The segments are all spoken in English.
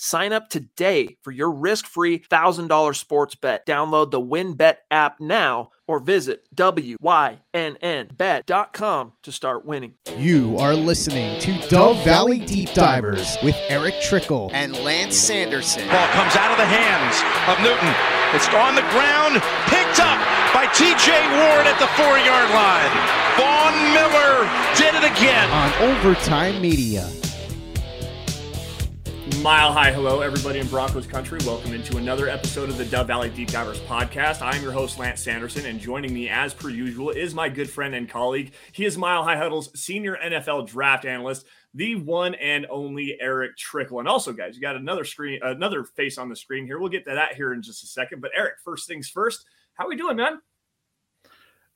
Sign up today for your risk-free $1,000 sports bet. Download the WynnBET app now or visit wynnbet.com to start winning. You are listening to Dove Valley Deep Divers with Erick Trickel and Lance Sanderson. Ball comes out of the hands of Newton. It's on the ground, picked up by TJ Ward at the four yard line. Von Miller did it again. On Overtime Media. Mile high hello, everybody in Broncos country. Welcome into another episode of the Dove Valley Deep Divers podcast. I'm your host, Lance Sanderson, and joining me as per usual is my good friend and colleague. He is Mile High Huddle's senior NFL draft analyst, the one and only Erick Trickel. And also, guys, you got another screen, another face on the screen here. We'll get to that here in just a second. But Erick, first things first, how are we doing, man?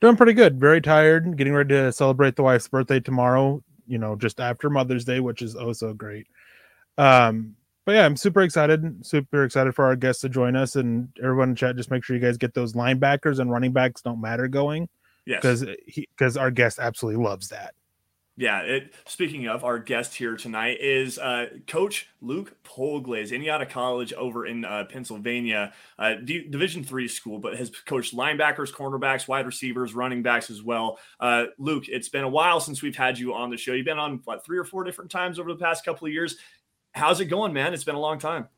Doing pretty good. Very tired. Getting ready to celebrate the wife's birthday tomorrow. You know, just after Mother's Day, which is oh so great. Um, but yeah, I'm super excited, super excited for our guests to join us and everyone in chat. Just make sure you guys get those linebackers and running backs don't matter going. Yes. Because because our guest absolutely loves that. Yeah. It, speaking of our guest here tonight is uh, Coach Luc Polglaze, Indiana College over in uh, Pennsylvania, uh, D- Division three school, but has coached linebackers, cornerbacks, wide receivers, running backs as well. Uh, Luc, it's been a while since we've had you on the show. You've been on what three or four different times over the past couple of years. How's it going, man? It's been a long time.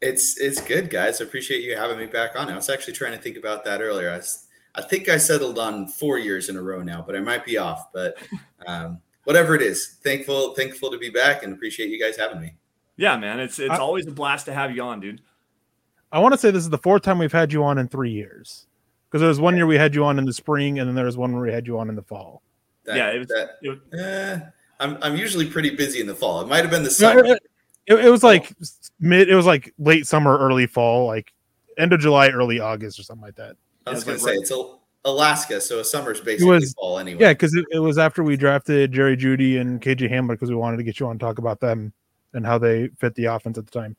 It's it's good, guys. I appreciate you having me back on. I was actually trying to think about that earlier. I, was, I think I settled on four years in a row now, but I might be off. But um, whatever it is, thankful thankful to be back and appreciate you guys having me. Yeah, man. It's it's I, always a blast to have you on, dude. I want to say this is the fourth time we've had you on in three years. Because there was one year we had you on in the spring, and then there was one where we had you on in the fall. That, yeah, it was, that, it was, uh, I'm I'm usually pretty busy in the fall. It might have been the summer. No, it, it was like mid. It was like late summer, early fall, like end of July, early August, or something like that. I was going to say it's Alaska, so a summer's basically was, fall anyway. Yeah, because it, it, was after we drafted Jerry Jeudy and KJ Hamler because we wanted to get you on and talk about them and how they fit the offense at the time.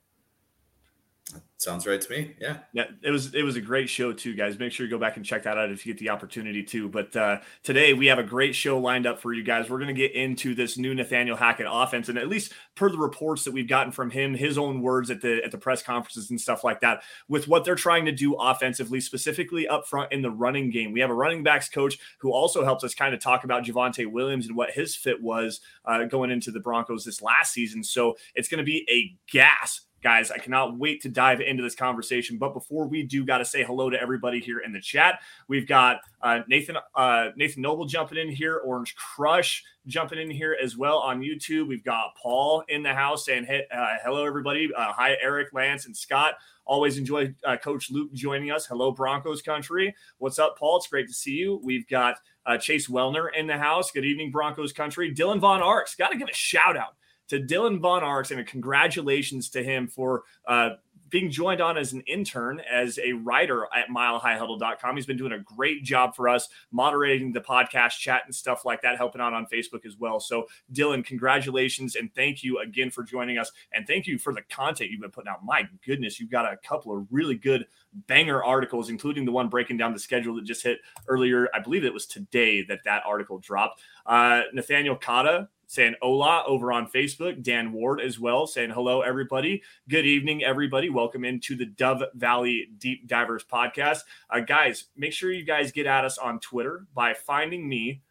Sounds right to me. Yeah. Yeah. It was it was a great show too, guys. Make sure you go back and check that out if you get the opportunity to. But uh, today we have a great show lined up for you guys. We're going to get into this new Nathaniel Hackett offense, and at least per the reports that we've gotten from him, his own words at the at the press conferences and stuff like that, with what they're trying to do offensively, specifically up front in the running game. We have a running backs coach who also helps us kind of talk about Javonte Williams and what his fit was uh, going into the Broncos this last season. So it's going to be a gas Guys, I cannot wait to dive into this conversation. But before we do, got to say hello to everybody here in the chat. We've got uh, Nathan uh, Nathan Noble jumping in here, Orange Crush jumping in here as well on YouTube. We've got Paul in the house saying, hey, uh, hello, everybody. Uh, hi, Erick, Lance, and Scott. Always enjoy uh, Coach Luc joining us. Hello, Broncos country. What's up, Paul? It's great to see you. We've got uh, Chase Wellner in the house. Good evening, Broncos country. Dylan Von Arx. Got to give a shout out to Dylan Von Arx and congratulations to him for uh, being joined on as an intern, as a writer at milehighhuddle.com. He's been doing a great job for us, moderating the podcast chat and stuff like that, helping out on Facebook as well. So, Dylan, congratulations and thank you again for joining us. And thank you for the content you've been putting out. My goodness, you've got a couple of really good banger articles, including the one breaking down the schedule that just hit earlier. I believe it was today that that article dropped. Uh, Nathaniel Kata saying hola over on Facebook. Dan Ward as well saying hello, everybody. Good evening, everybody. Welcome into the Dove Valley Deep Divers podcast. Uh, guys, make sure you guys get at us on Twitter by finding me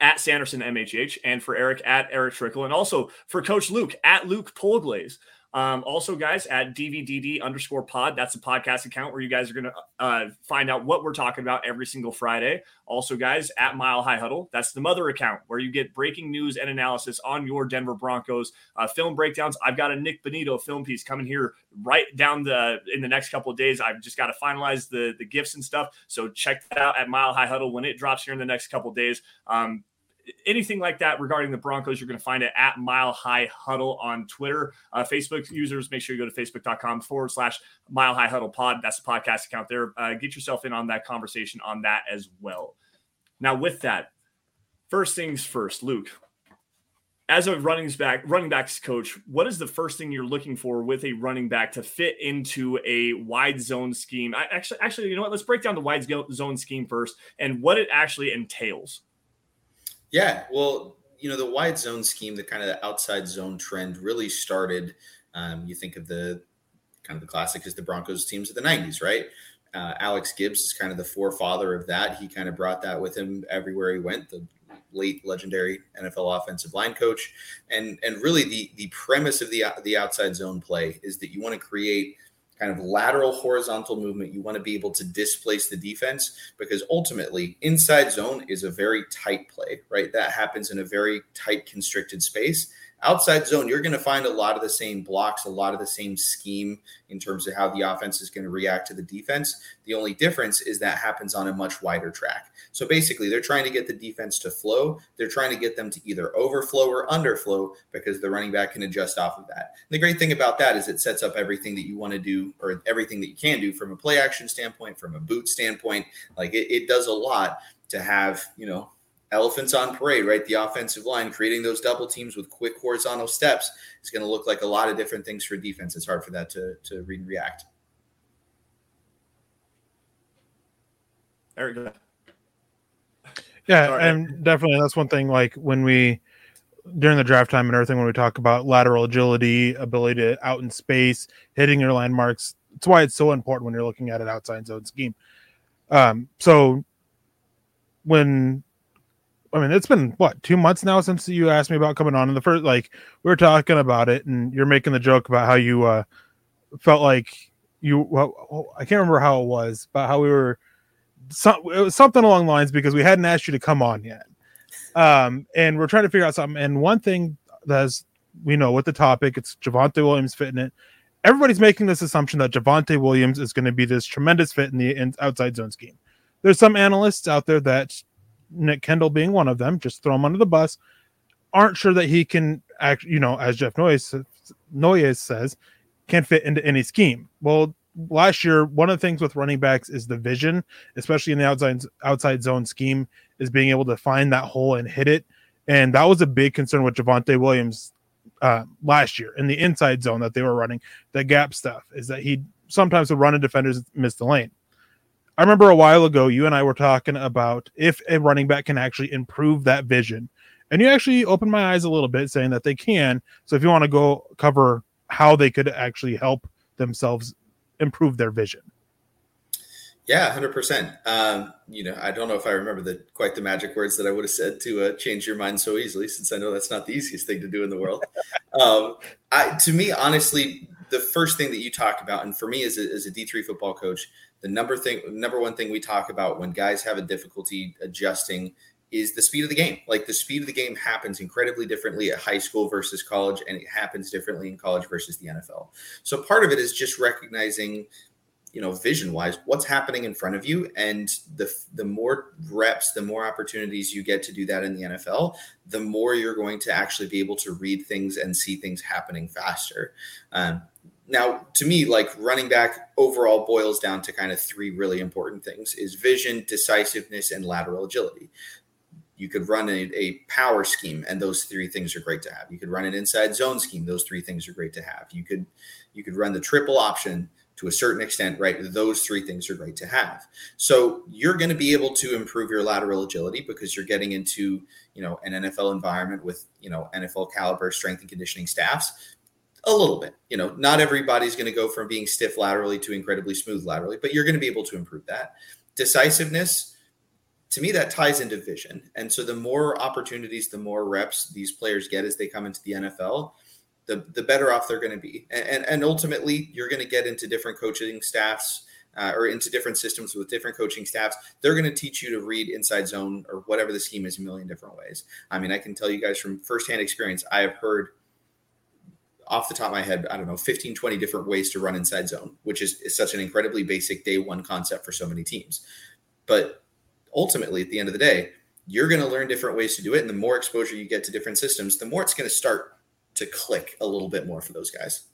at Sanderson MHH and for Erick at Erick Trickel and also for Coach Luc at Luc Polglaze. Um, also, guys, at DVDD underscore pod, that's a podcast account where you guys are going to uh, find out what we're talking about every single Friday. Also, guys, at Mile High Huddle, that's the mother account where you get breaking news and analysis on your Denver Broncos uh, film breakdowns. I've got a Nick Bonitto film piece coming here right down the in the next couple of days. I've just got to finalize the the gifts and stuff. So check that out at Mile High Huddle when it drops here in the next couple of days. Um, anything like that regarding the Broncos, you're going to find it at Mile High Huddle on Twitter. Uh, Facebook users, make sure you go to facebook.com forward slash Mile High Huddle Pod. That's the podcast account there. Uh, get yourself in on that conversation on that as well. Now, with that, first things first, Luc. As a running back, running backs coach, what is the first thing you're looking for with a running back to fit into a wide zone scheme? I actually, actually, you know what? Let's break down the wide zone scheme first and what it actually entails. Yeah, well, you know, the wide zone scheme, the kind of the outside zone trend, really started. Um, you think of the kind of the classic is the Broncos teams of the '90s, right? Uh, Alex Gibbs is kind of the forefather of that. He kind of brought that with him everywhere he went. The late legendary NFL offensive line coach, and and really the the premise of the the outside zone play is that you want to create kind of lateral horizontal movement. You want to be able to displace the defense because ultimately inside zone is a very tight play, right? That happens in a very tight constricted space outside zone, you're going to find a lot of the same blocks, a lot of the same scheme in terms of how the offense is going to react to the defense. The only difference is that happens on a much wider track. So basically, they're trying to get the defense to flow. They're trying to get them to either overflow or underflow because the running back can adjust off of that. And the great thing about that is it sets up everything that you want to do or everything that you can do from a play action standpoint, from a boot standpoint. Like it, it does a lot to have, you know, elephants on parade, right? The offensive line creating those double teams with quick horizontal steps is going to look like a lot of different things for defense. It's hard for that to to read and react. Erick, yeah, Sorry. and definitely that's one thing. Like when we during the draft time and everything, when we talk about lateral agility, ability to out in space, hitting your landmarks, it's why it's so important when you're looking at an outside zone scheme. Um, so when I mean, it's been what two months now since you asked me about coming on. In the first, like, we were talking about it, and you're making the joke about how you uh, felt like you. Well, I can't remember how it was, but how we were. Some, it was something along the lines because we hadn't asked you to come on yet, um, and we're trying to figure out something. And one thing that's we know with the topic, it's Javonte Williams fitting it. Everybody's making this assumption that Javonte Williams is going to be this tremendous fit in the in, outside zone scheme. There's some analysts out there that Nick Kendell being one of them, just throw him under the bus, aren't sure that he can act, you know, as Jeff Noyes, Noyes says, can fit into any scheme. Well, last year, one of the things with running backs is the vision, especially in the outside outside zone scheme, is being able to find that hole and hit it. And that was a big concern with Javonte Williams uh, last year in the inside zone that they were running. The gap stuff is that he sometimes would run defenders miss the lane. I remember a while ago, you and I were talking about if a running back can actually improve that vision. And you actually opened my eyes a little bit saying that they can. So if you want to go cover how they could actually help themselves improve their vision. Yeah, hundred percent. Um, you know, I don't know if I remember the quite the magic words that I would have said to uh, change your mind so easily, since I know that's not the easiest thing to do in the world. um, I, to me, honestly, the first thing that you talk about, and for me as a, as a D three football coach, the number thing number one thing we talk about when guys have a difficulty adjusting is the speed of the game. Like the speed of the game happens incredibly differently at high school versus college, and it happens differently in college versus the NFL. So part of it is just recognizing, you know, vision wise, what's happening in front of you, and the the more reps, the more opportunities you get to do that in the NFL, the more you're going to actually be able to read things and see things happening faster. Um, now to me like running back overall boils down to kind of three really important things is vision decisiveness and lateral agility. You could run a, a, power scheme and those three things are great to have. You could run an inside zone scheme those three things are great to have. You could you could run the triple option to a certain extent right? Those three things are great to have. So you're going to be able to improve your lateral agility because you're getting into you know an nfl environment with you know nfl caliber strength and conditioning staffs a little bit. You know, not everybody's going to go from being stiff laterally to incredibly smooth laterally, but you're going to be able to improve that. Decisiveness, to me, that ties into vision. And so the more opportunities, the more reps these players get as they come into the NFL, the, the better off they're going to be. And, and, and ultimately, you're going to get into different coaching staffs. Uh, or into different systems with different coaching staffs, they're going to teach you to read inside zone or whatever the scheme is a million different ways. I mean, I can tell you guys from firsthand experience, I have heard off the top of my head, I don't know, 15, 20 different ways to run inside zone, which is, is such an incredibly basic day one concept for so many teams. But ultimately, at the end of the day, you're going to learn different ways to do it. And the more exposure you get to different systems, the more it's going to start to click a little bit more for those guys.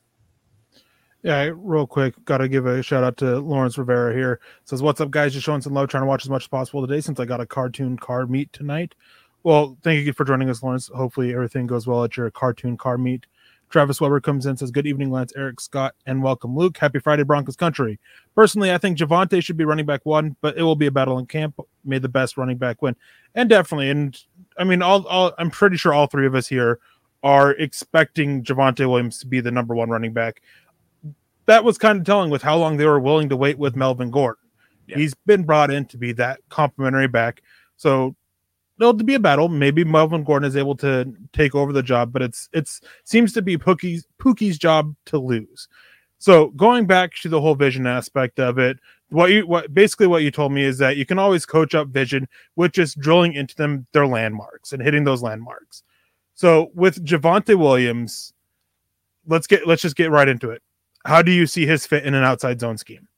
Yeah, real quick, got to give a shout out to Lawrence Rivera here. Says, "What's up, guys? Just showing some love, trying to watch as much as possible today since I got a cartoon car meet tonight. Well, thank you for joining us, Lawrence. Hopefully, everything goes well at your cartoon car meet. Travis Weber comes in says, Good evening, Lance, Erick Scott, and welcome, Luc. Happy Friday, Broncos country. Personally, I think Javonte should be running back one, but it will be a battle in camp. May the best running back win. And definitely, and I mean, all, all I'm pretty sure all three of us here are expecting Javonte Williams to be the number one running back. That was kind of telling with how long they were willing to wait with Melvin Gordon. Yeah. He's been brought in to be that complementary back. So there'll be a battle. Maybe Melvin Gordon is able to take over the job, but it's it's seems to be Pookie's Pookie's job to lose. So going back to the whole vision aspect of it, what you what basically what you told me is that you can always coach up vision with just drilling into them their landmarks and hitting those landmarks. So with Javonte Williams, let's get let's just get right into it. How do you see his fit in an outside zone scheme?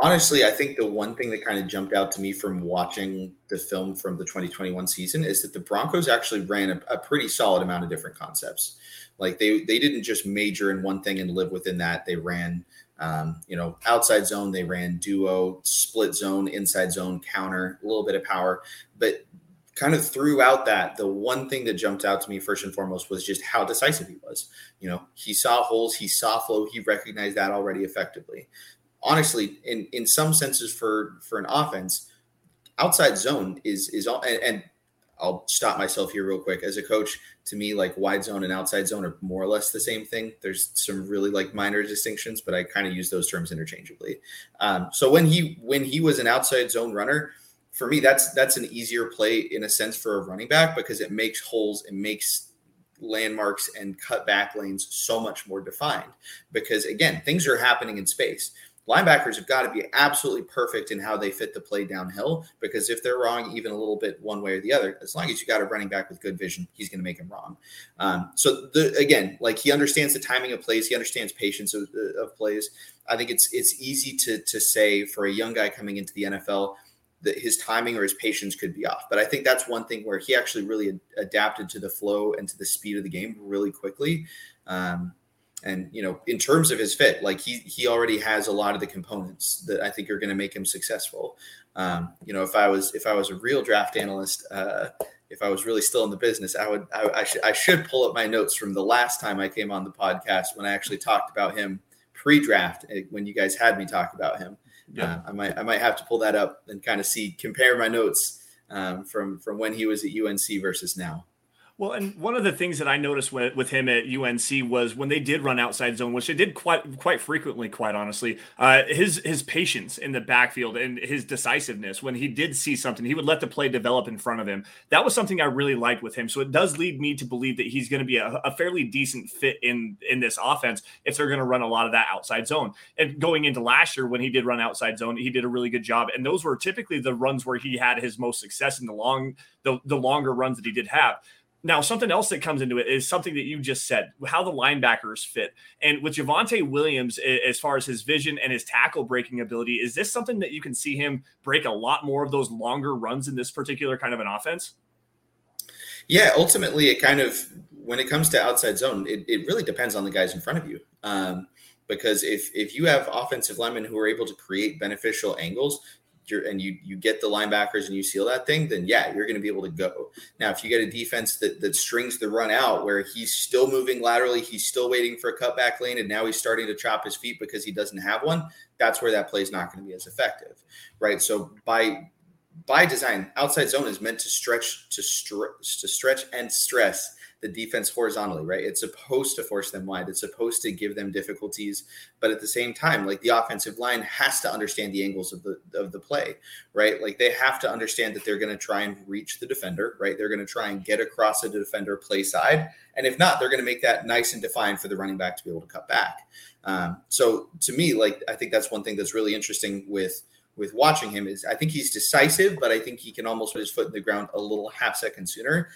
Honestly, I think the one thing that kind of jumped out to me from watching the film from the 2021 season is that the Broncos actually ran a, a, pretty solid amount of different concepts. Like they they didn't just major in one thing and live within that. They ran, um, you know, outside zone. They ran duo, split zone, inside zone, counter, a little bit of power. But kind of throughout that, the one thing that jumped out to me first and foremost was just how decisive he was. You know, he saw holes, he saw flow, he recognized that already effectively honestly, in in some senses, for for an offense, outside zone is is all. And, and I'll stop myself here real quick. As a coach, to me, like wide zone and outside zone are more or less the same thing. There's some really like minor distinctions, but I kind of use those terms interchangeably. Um, so when he when he was an outside zone runner, for me, that's that's an easier play in a sense for a running back because it makes holes, it makes landmarks and cut back lanes so much more defined. Because again, things are happening in space linebackers have got to be absolutely perfect in how they fit the play downhill because if they're wrong even a little bit one way or the other as long as you got a running back with good vision he's going to make him wrong. Um, so the, again like he understands the timing of plays he understands patience of, of, plays. I think it's it's easy to to say for a young guy coming into the nfl that his timing or his patience could be off but i think that's one thing where he actually really adapted to the flow and to the speed of the game really quickly. Um, and you know in terms of his fit like he he already has a lot of the components that i think are going to make him successful. Um, you know if i was if i was a real draft analyst uh, if i was really still in the business i would I, I, should i should pull up my notes from the last time i came on the podcast when i actually talked about him pre-draft eh, when you guys had me talk about him. Yeah. Uh, i might i might have to pull that up and kind of see compare my notes um, from from when he was at unc versus now well, and one of the things that I noticed with, with him at UNC was when they did run outside zone, which they did quite quite frequently, quite honestly. Uh, his his patience in the backfield and his decisiveness when he did see something, he would let the play develop in front of him. That was something I really liked with him. So it does lead me to believe that he's going to be a, a fairly decent fit in in this offense if they're going to run a lot of that outside zone. And going into last year when he did run outside zone, he did a really good job. And those were typically the runs where he had his most success in the long the, the longer runs that he did have. Now, something else that comes into it is something that you just said, how the linebackers fit. And with Javonte Williams, as far as his vision and his tackle breaking ability, is this something that you can see him break a lot more of those longer runs in this particular kind of an offense? Yeah, ultimately, it kind of, when it comes to outside zone, it, it really depends on the guys in front of you. Um, because if if you have offensive linemen who are able to create beneficial angles, and you you get the linebackers and you seal that thing, then yeah, you're going to be able to go. Now, if you get a defense that that strings the run out where he's still moving laterally, he's still waiting for a cutback lane, and now he's starting to chop his feet because he doesn't have one, that's where that play is not going to be as effective, right? So by by design, outside zone is meant to stretch to stretch to stretch and stress the defense horizontally, right? It's supposed to force them wide. It's supposed to give them difficulties, but at the same time, like the offensive line has to understand the angles of the of the play, right? Like they have to understand that they're going to try and reach the defender, right? They're going to try and get across the defender play side, and if not, they're going to make that nice and defined for the running back to be able to cut back. Um, so to me, like I think that's one thing that's really interesting with with watching him is I think he's decisive, but I think he can almost put his foot in the ground a little half second sooner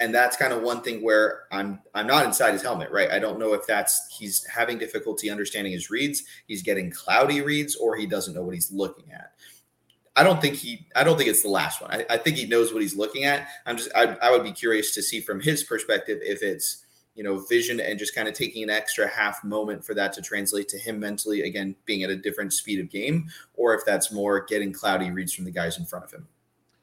and that's kind of one thing where I'm I'm not inside his helmet, right? I don't know if that's he's having difficulty understanding his reads, he's getting cloudy reads, or he doesn't know what he's looking at. I don't think he I don't think it's the last one. I, I think he knows what he's looking at. I'm just I, I would be curious to see from his perspective if it's you know vision and just kind of taking an extra half moment for that to translate to him mentally again being at a different speed of game or if that's more getting cloudy reads from the guys in front of him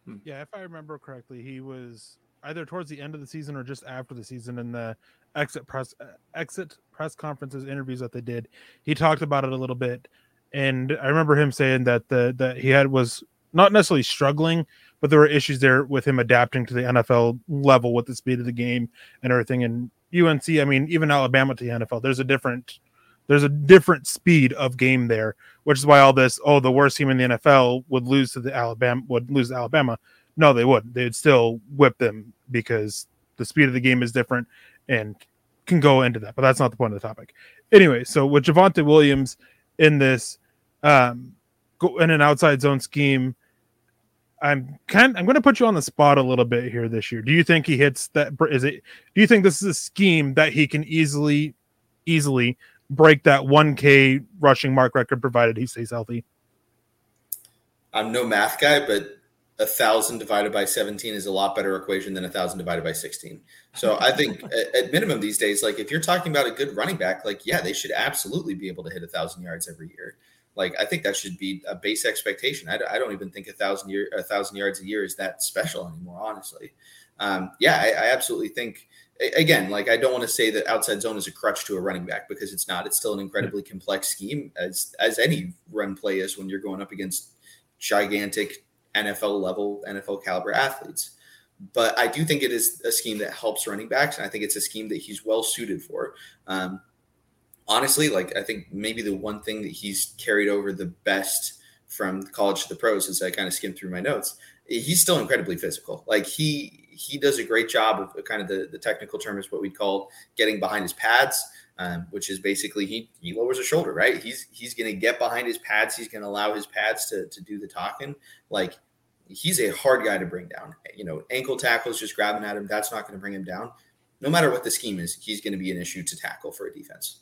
hmm. Yeah, if I remember correctly, he was either towards the end of the season or just after the season in the exit press uh, exit press conferences interviews that they did. He talked about it a little bit, and I remember him saying that the that he had was not necessarily struggling, but there were issues there with him adapting to the NFL level with the speed of the game and everything. And UNC, I mean, even Alabama to the NFL, there's a different there's a different speed of game there, which is why all this, oh, the worst team in the NFL would lose to the Alabama would lose Alabama. No, they wouldn't. They'd still whip them because the speed of the game is different and can go into that. But that's not the point of the topic. Anyway, so with Javonte Williams in this um go in an outside zone scheme, I'm kind I'm going to put you on the spot a little bit here this year. Do you think he hits that is it do you think this is a scheme that he can easily easily break that 1k rushing mark record provided he stays healthy? I'm no math guy, but a thousand divided by 17 is a lot better equation than a thousand divided by 16. So I think at, minimum these days, like if you're talking about a good running back, like yeah, they should absolutely be able to hit a thousand yards every year. Like I think that should be a base expectation. I, I don't even think a thousand year a thousand yards a year is that special anymore. Honestly, um, yeah, I, I absolutely think again, like I don't want to say that outside zone is a crutch to a running back because it's not. It's still an incredibly complex scheme as as any run play is when you're going up against gigantic NFL level, NFL caliber athletes. But I do think it is a scheme that helps running backs, and I think it's a scheme that he's well suited for. Um, honestly, like I think maybe the one thing that he's carried over the best from college to the pros, since I kind of skimmed through my notes, he's still incredibly physical. Like he he does a great job of kind of the, the technical term is what we call getting behind his pads, um, which is basically he he lowers his shoulder, right? He's he's going to get behind his pads. He's going to allow his pads to to do the talking. Like he's a hard guy to bring down. You know, ankle tackles just grabbing at him, that's not going to bring him down. No matter what the scheme is, he's going to be an issue to tackle for a defense.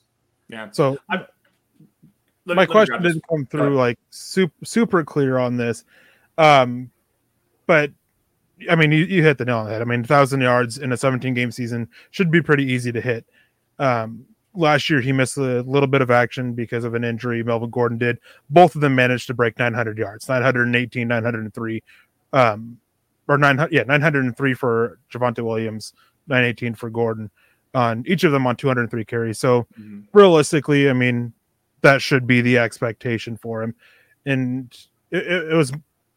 Yeah. So I, my question didn't come through like super super clear on this. Um, but I mean, you, you hit the nail on the head. I mean, thousand yards in a 17 game season should be pretty easy to hit. Um, last year he missed a little bit of action because of an injury. Melvin Gordon did. Both of them managed to break 900 yards, 918, 903, um, or 900, yeah, 903 for Javonte Williams, 918 for Gordon, on each of them on 203 carries. So mm-hmm. realistically, I mean, that should be the expectation for him. And it, it, was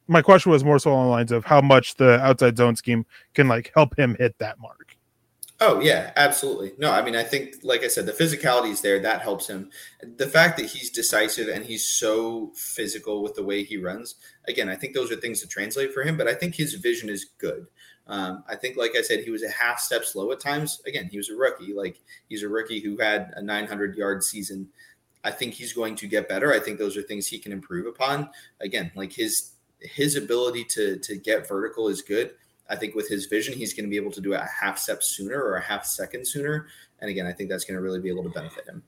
my question was more so on the lines of how much the outside zone scheme can like help him hit that mark. Oh yeah, absolutely. No, I mean I think like I said, the physicality is there. That helps him. The fact that he's decisive and he's so physical with the way he runs. Again, I think those are things to translate for him. But I think his vision is good. Um, I think, like I said, he was a half step slow at times. Again, he was a rookie. Like he's a rookie who had a 900 yard season. I think he's going to get better. I think those are things he can improve upon. Again, like his his ability to to get vertical is good. I think with his vision, he's going to be able to do it a half step sooner or a half second sooner. And again, I think that's going to really be able to benefit him.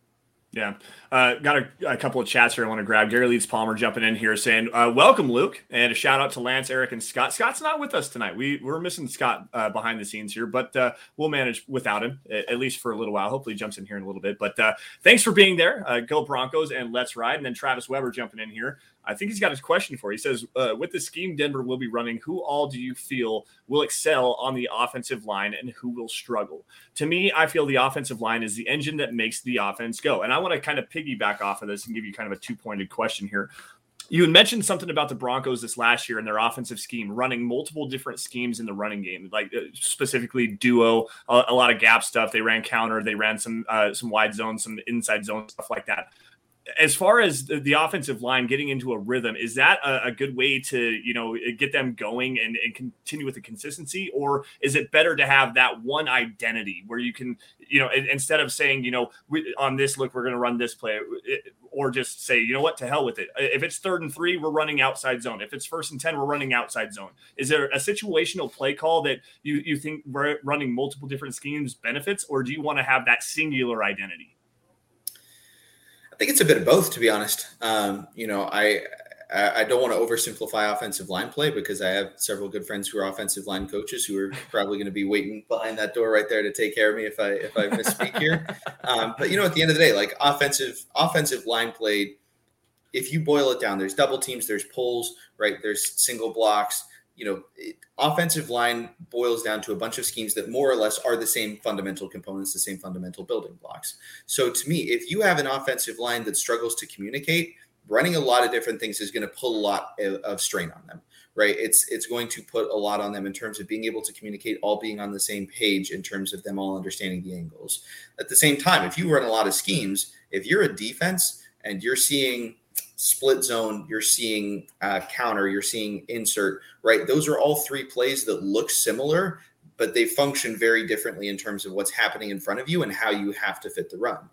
Yeah. Uh, got a, a, couple of chats here I want to grab. Gary Leeds Palmer jumping in here saying, uh, Welcome, Luc. And a shout out to Lance, Erick, and Scott. Scott's not with us tonight. We, we're missing Scott uh, behind the scenes here, but uh, we'll manage without him, at least for a little while. Hopefully, jumps in here in a little bit. But uh, thanks for being there. Uh, go Broncos and let's ride. And then Travis Weber jumping in here. I think he's got his question for you. He says, uh, with the scheme Denver will be running, who all do you feel will excel on the offensive line and who will struggle? To me, I feel the offensive line is the engine that makes the offense go. And I want to kind of piggyback off of this and give you kind of a two pointed question here. You had mentioned something about the Broncos this last year and their offensive scheme, running multiple different schemes in the running game, like uh, specifically duo, a, a, lot of gap stuff. They ran counter, they ran some uh, some wide zone, some inside zone stuff like that as far as the, offensive line getting into a rhythm, is that a, good way to you know get them going and, and continue with the consistency, or is it better to have that one identity where you can you know instead of saying you know on this look we're going to run this play, or just say you know what to hell with it. If it's third and three, we're running outside zone. If it's first and ten, we're running outside zone. Is there a situational play call that you you think running multiple different schemes benefits, or do you want to have that singular identity? I think it's a bit of both, to be honest. Um, you know, I I don't want to oversimplify offensive line play because I have several good friends who are offensive line coaches who are probably going to be waiting behind that door right there to take care of me if I if I misspeak here. Um, but you know, at the end of the day, like offensive offensive line play, if you boil it down, there's double teams, there's pulls, right? There's single blocks. You know, it, offensive line boils down to a bunch of schemes that more or less are the same fundamental components, the same fundamental building blocks. So to me, if you have an offensive line that struggles to communicate, running a lot of different things is going to pull a lot of, of strain on them right it's it's going to put a lot on them in terms of being able to communicate all being on the same page in terms of them all understanding the angles at the same time if you run a lot of schemes if you're a defense and you're seeing split zone, you're seeing uh, counter, you're seeing insert, right? Those are all three plays that look similar, but they function very differently in terms of what's happening in front of you and how you have to fit the run.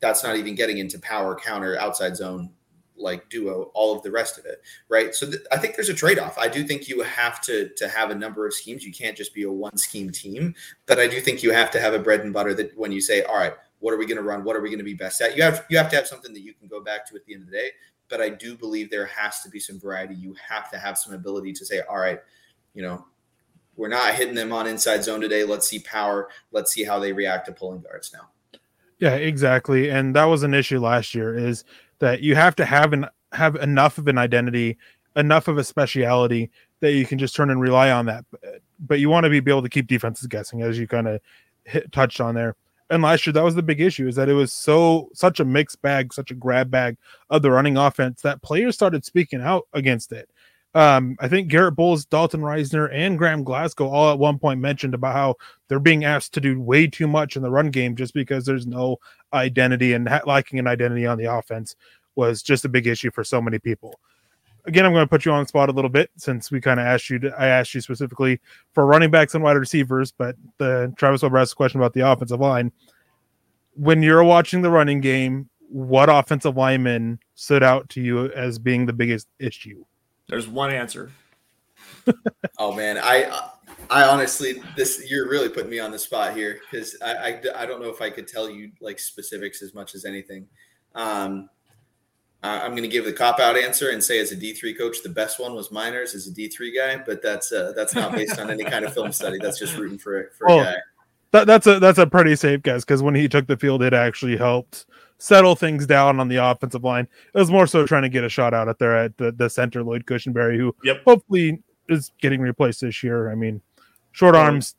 That's not even getting into power, counter, outside zone, like duo, all of the rest of it, right? So th- I think there's a trade-off. I do think you have to to have a number of schemes. You can't just be a one scheme team, but I do think you have to have a bread and butter that when you say, all right, what are we going to run? What are we going to be best at? You have you have to have something that you can go back to at the end of the day but I do believe there has to be some variety. You have to have some ability to say, all right, you know, we're not hitting them on inside zone today. Let's see power. Let's see how they react to pulling guards now. Yeah, exactly. And that was an issue last year is that you have to have an have enough of an identity, enough of a speciality that you can just turn and rely on that. But you want to be able to keep defenses guessing, as you kind of touched on there and last year that was the big issue is that it was so such a mixed bag, such a grab bag of the running offense that players started speaking out against it. Um, I think Garrett Bolles, Dalton Risner, and Graham Glasgow all at one point mentioned about how they're being asked to do way too much in the run game just because there's no identity and lacking an identity on the offense was just a big issue for so many people again, I'm going to put you on the spot a little bit since we kind of asked you. To, I asked you specifically for running backs and wide receivers, but the Travis Weber asked a question about the offensive line. When you're watching the running game, what offensive lineman stood out to you as being the biggest issue? There's one answer. oh man, I I honestly this you're really putting me on the spot here because I, I I don't know if I could tell you like specifics as much as anything. Um, uh, I'm going to give the cop out answer and say, as a D3 coach, the best one was Meinerz as a D3 guy, but that's uh, that's not based on any kind of film study. That's just rooting for for well, a guy. That, that's a that's a pretty safe guess because when he took the field, it actually helped settle things down on the offensive line. It was more so trying to get a shot out at there at the, the center, Lloyd Cushenberry, who yep. hopefully is getting replaced this year. I mean, short arms,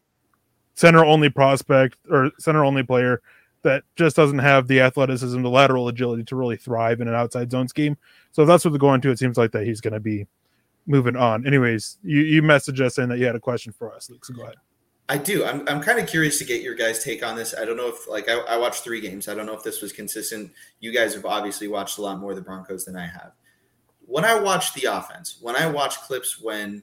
center only prospect or center only player that just doesn't have the athleticism, the lateral agility to really thrive in an outside zone scheme. So if that's what they're going to, it seems like that he's going to be moving on. Anyways, you, you messaged us saying that you had a question for us, Luc. So go ahead. I do. I'm, I'm kind of curious to get your guys' take on this. I don't know if, like, I, I watched three games. I don't know if this was consistent. You guys have obviously watched a lot more of the Broncos than I have. When I watched the offense, when I watched clips when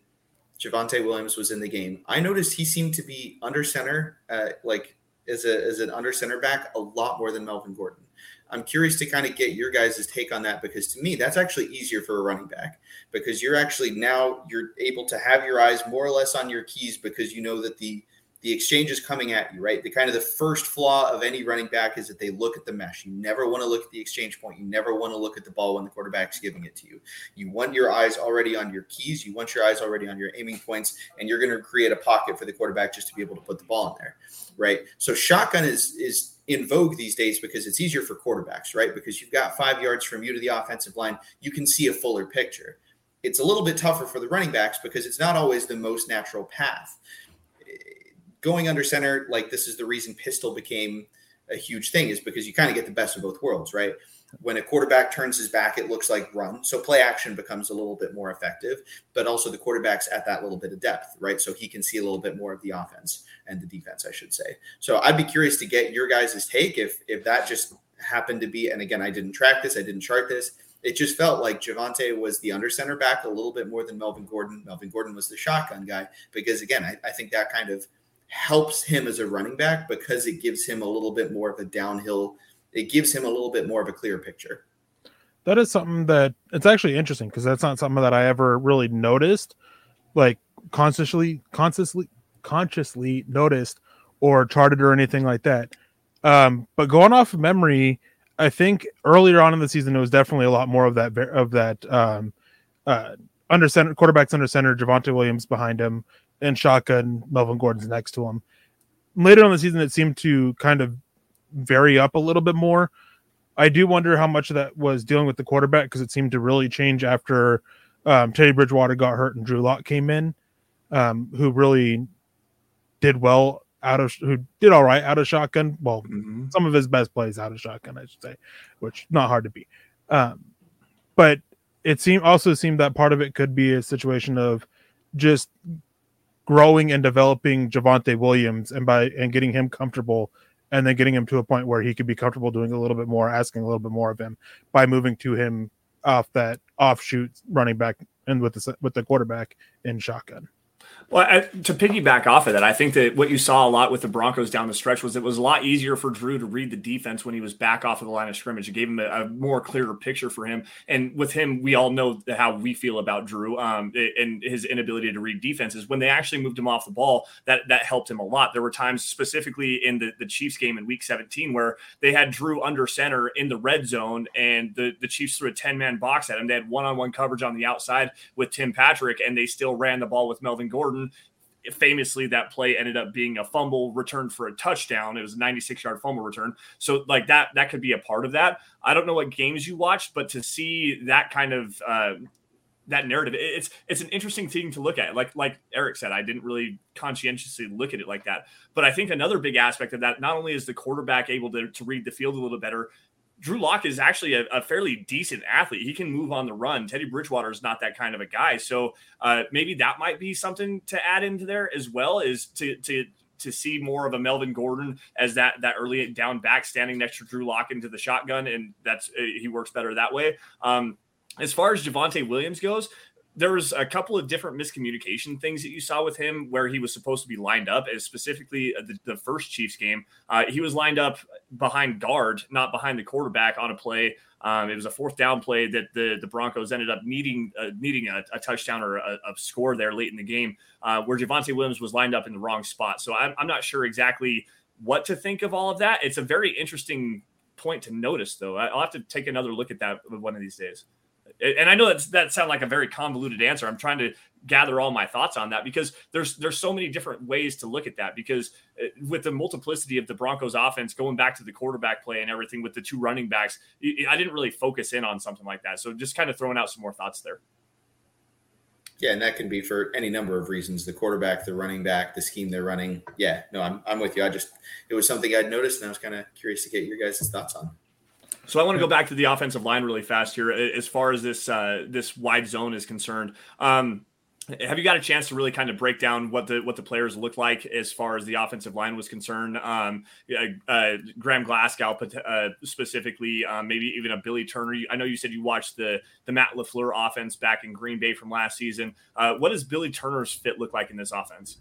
Javonte Williams was in the game, I noticed he seemed to be under center, uh, like as a as an under center back a lot more than Melvin Gordon. I'm curious to kind of get your guys' take on that because to me that's actually easier for a running back because you're actually now you're able to have your eyes more or less on your keys because you know that the the exchange is coming at you, right? The kind of the first flaw of any running back is that they look at the mesh. You never want to look at the exchange point. You never want to look at the ball when the quarterback's giving it to you. You want your eyes already on your keys. You want your eyes already on your aiming points, and you're going to create a pocket for the quarterback just to be able to put the ball in there, right? So shotgun is is in vogue these days because it's easier for quarterbacks, right? Because you've got five yards from you to the offensive line, you can see a fuller picture. It's a little bit tougher for the running backs because it's not always the most natural path going under center, like this is the reason pistol became a huge thing, is because you kind of get the best of both worlds, right? When a quarterback turns his back, it looks like run. So play action becomes a little bit more effective, but also the quarterback's at that little bit of depth, right? So he can see a little bit more of the offense and the defense, I should say. So I'd be curious to get your guys' take if if that just happened to be, and again, I didn't track this, I didn't chart this. It just felt like Javonte was the under center back a little bit more than Melvin Gordon. Melvin Gordon was the shotgun guy because again, I, I think that kind of helps him as a running back because it gives him a little bit more of a downhill. It gives him a little bit more of a clear picture. That is something that it's actually interesting because that's not something that I ever really noticed, like consciously, consciously, consciously noticed or charted or anything like that. Um, but going off of memory, I think earlier on in the season it was definitely a lot more of that of that um, uh, under center quarterbacks under center, Javonte Williams behind him, and shotgun Melvin Gordon's next to him. Later on the season, it seemed to kind of vary up a little bit more. I do wonder how much of that was dealing with the quarterback because it seemed to really change after um, Teddy Bridgewater got hurt and Drew Lock came in. um, who really did well out of who did all right out of shotgun. Well, Mm-hmm. some of his best plays out of shotgun, I should say, which not hard to beat. Um, but it seemed also seemed that part of it could be a situation of just growing and developing Javonte Williams and by and getting him comfortable and then getting him to a point where he could be comfortable doing a little bit more, asking a little bit more of him by moving to him off that offshoot running back and with the with the quarterback in shotgun. Well, I, to piggyback off of that, I think that what you saw a lot with the Broncos down the stretch was it was a lot easier for Drew to read the defense when he was back off of the line of scrimmage. It gave him a, a more clearer picture for him. And with him, we all know how we feel about Drew um, and his inability to read defenses. When they actually moved him off the ball, that that helped him a lot. There were times, specifically in the, the Chiefs game in Week 17, where they had Drew under center in the red zone, and the the Chiefs threw a 10 man box at him. They had one on one coverage on the outside with Tim Patrick, and they still ran the ball with Melvin Gordon famously that play ended up being a fumble return for a touchdown. It was a 96 yard fumble return. So like that that could be a part of that. I don't know what games you watched but to see that kind of uh, that narrative it's it's an interesting thing to look at. Like like erick said i didn't really conscientiously look at it like that. But i think another big aspect of that not only is the quarterback able to, to read the field a little better Drew Lock is actually a, a, fairly decent athlete. He can move on the run. Teddy Bridgewater is not that kind of a guy. So uh, maybe that might be something to add into there as well is to to to see more of a Melvin Gordon as that that early down back standing next to Drew Lock into the shotgun, and that's uh, he works better that way. Um, as far as Javonte Williams goes, there was a couple of different miscommunication things that you saw with him where he was supposed to be lined up as specifically the, the first chiefs game uh, he was lined up behind guard not behind the quarterback on a play. Um, it was a fourth down play that the, the broncos ended up needing uh, needing a, a, touchdown or a, a, score there late in the game uh, where Javonte williams was lined up in the wrong spot. So I'm, I'm not sure exactly what to think of all of that. It's a very interesting point to notice though. I'll have to take another look at that one of these days and I know that's that sound like a very convoluted answer. I'm trying to gather all my thoughts on that because there's there's so many different ways to look at that because uh, with the multiplicity of the Broncos offense going back to the quarterback play and everything with the two running backs, I didn't really focus in on something like that. So just kind of throwing out some more thoughts there. Yeah, and that can be for any number of reasons: the quarterback, the running back, the scheme they're running. Yeah, no, I'm I'm with you. I just it was something I'd noticed, and I was kind of curious to get your guys' thoughts on. So I want to go back to the offensive line really fast here, as far as this uh, this wide zone is concerned. Um, have you got a chance to really kind of break down what the what the players look like as far as the offensive line was concerned? Um, uh, Graham Glasgow uh, specifically, um, maybe even a Billy Turner. I know you said you watched the the Matt Lafleur offense back in Green Bay from last season. Uh, what does Billy Turner's fit look like in this offense?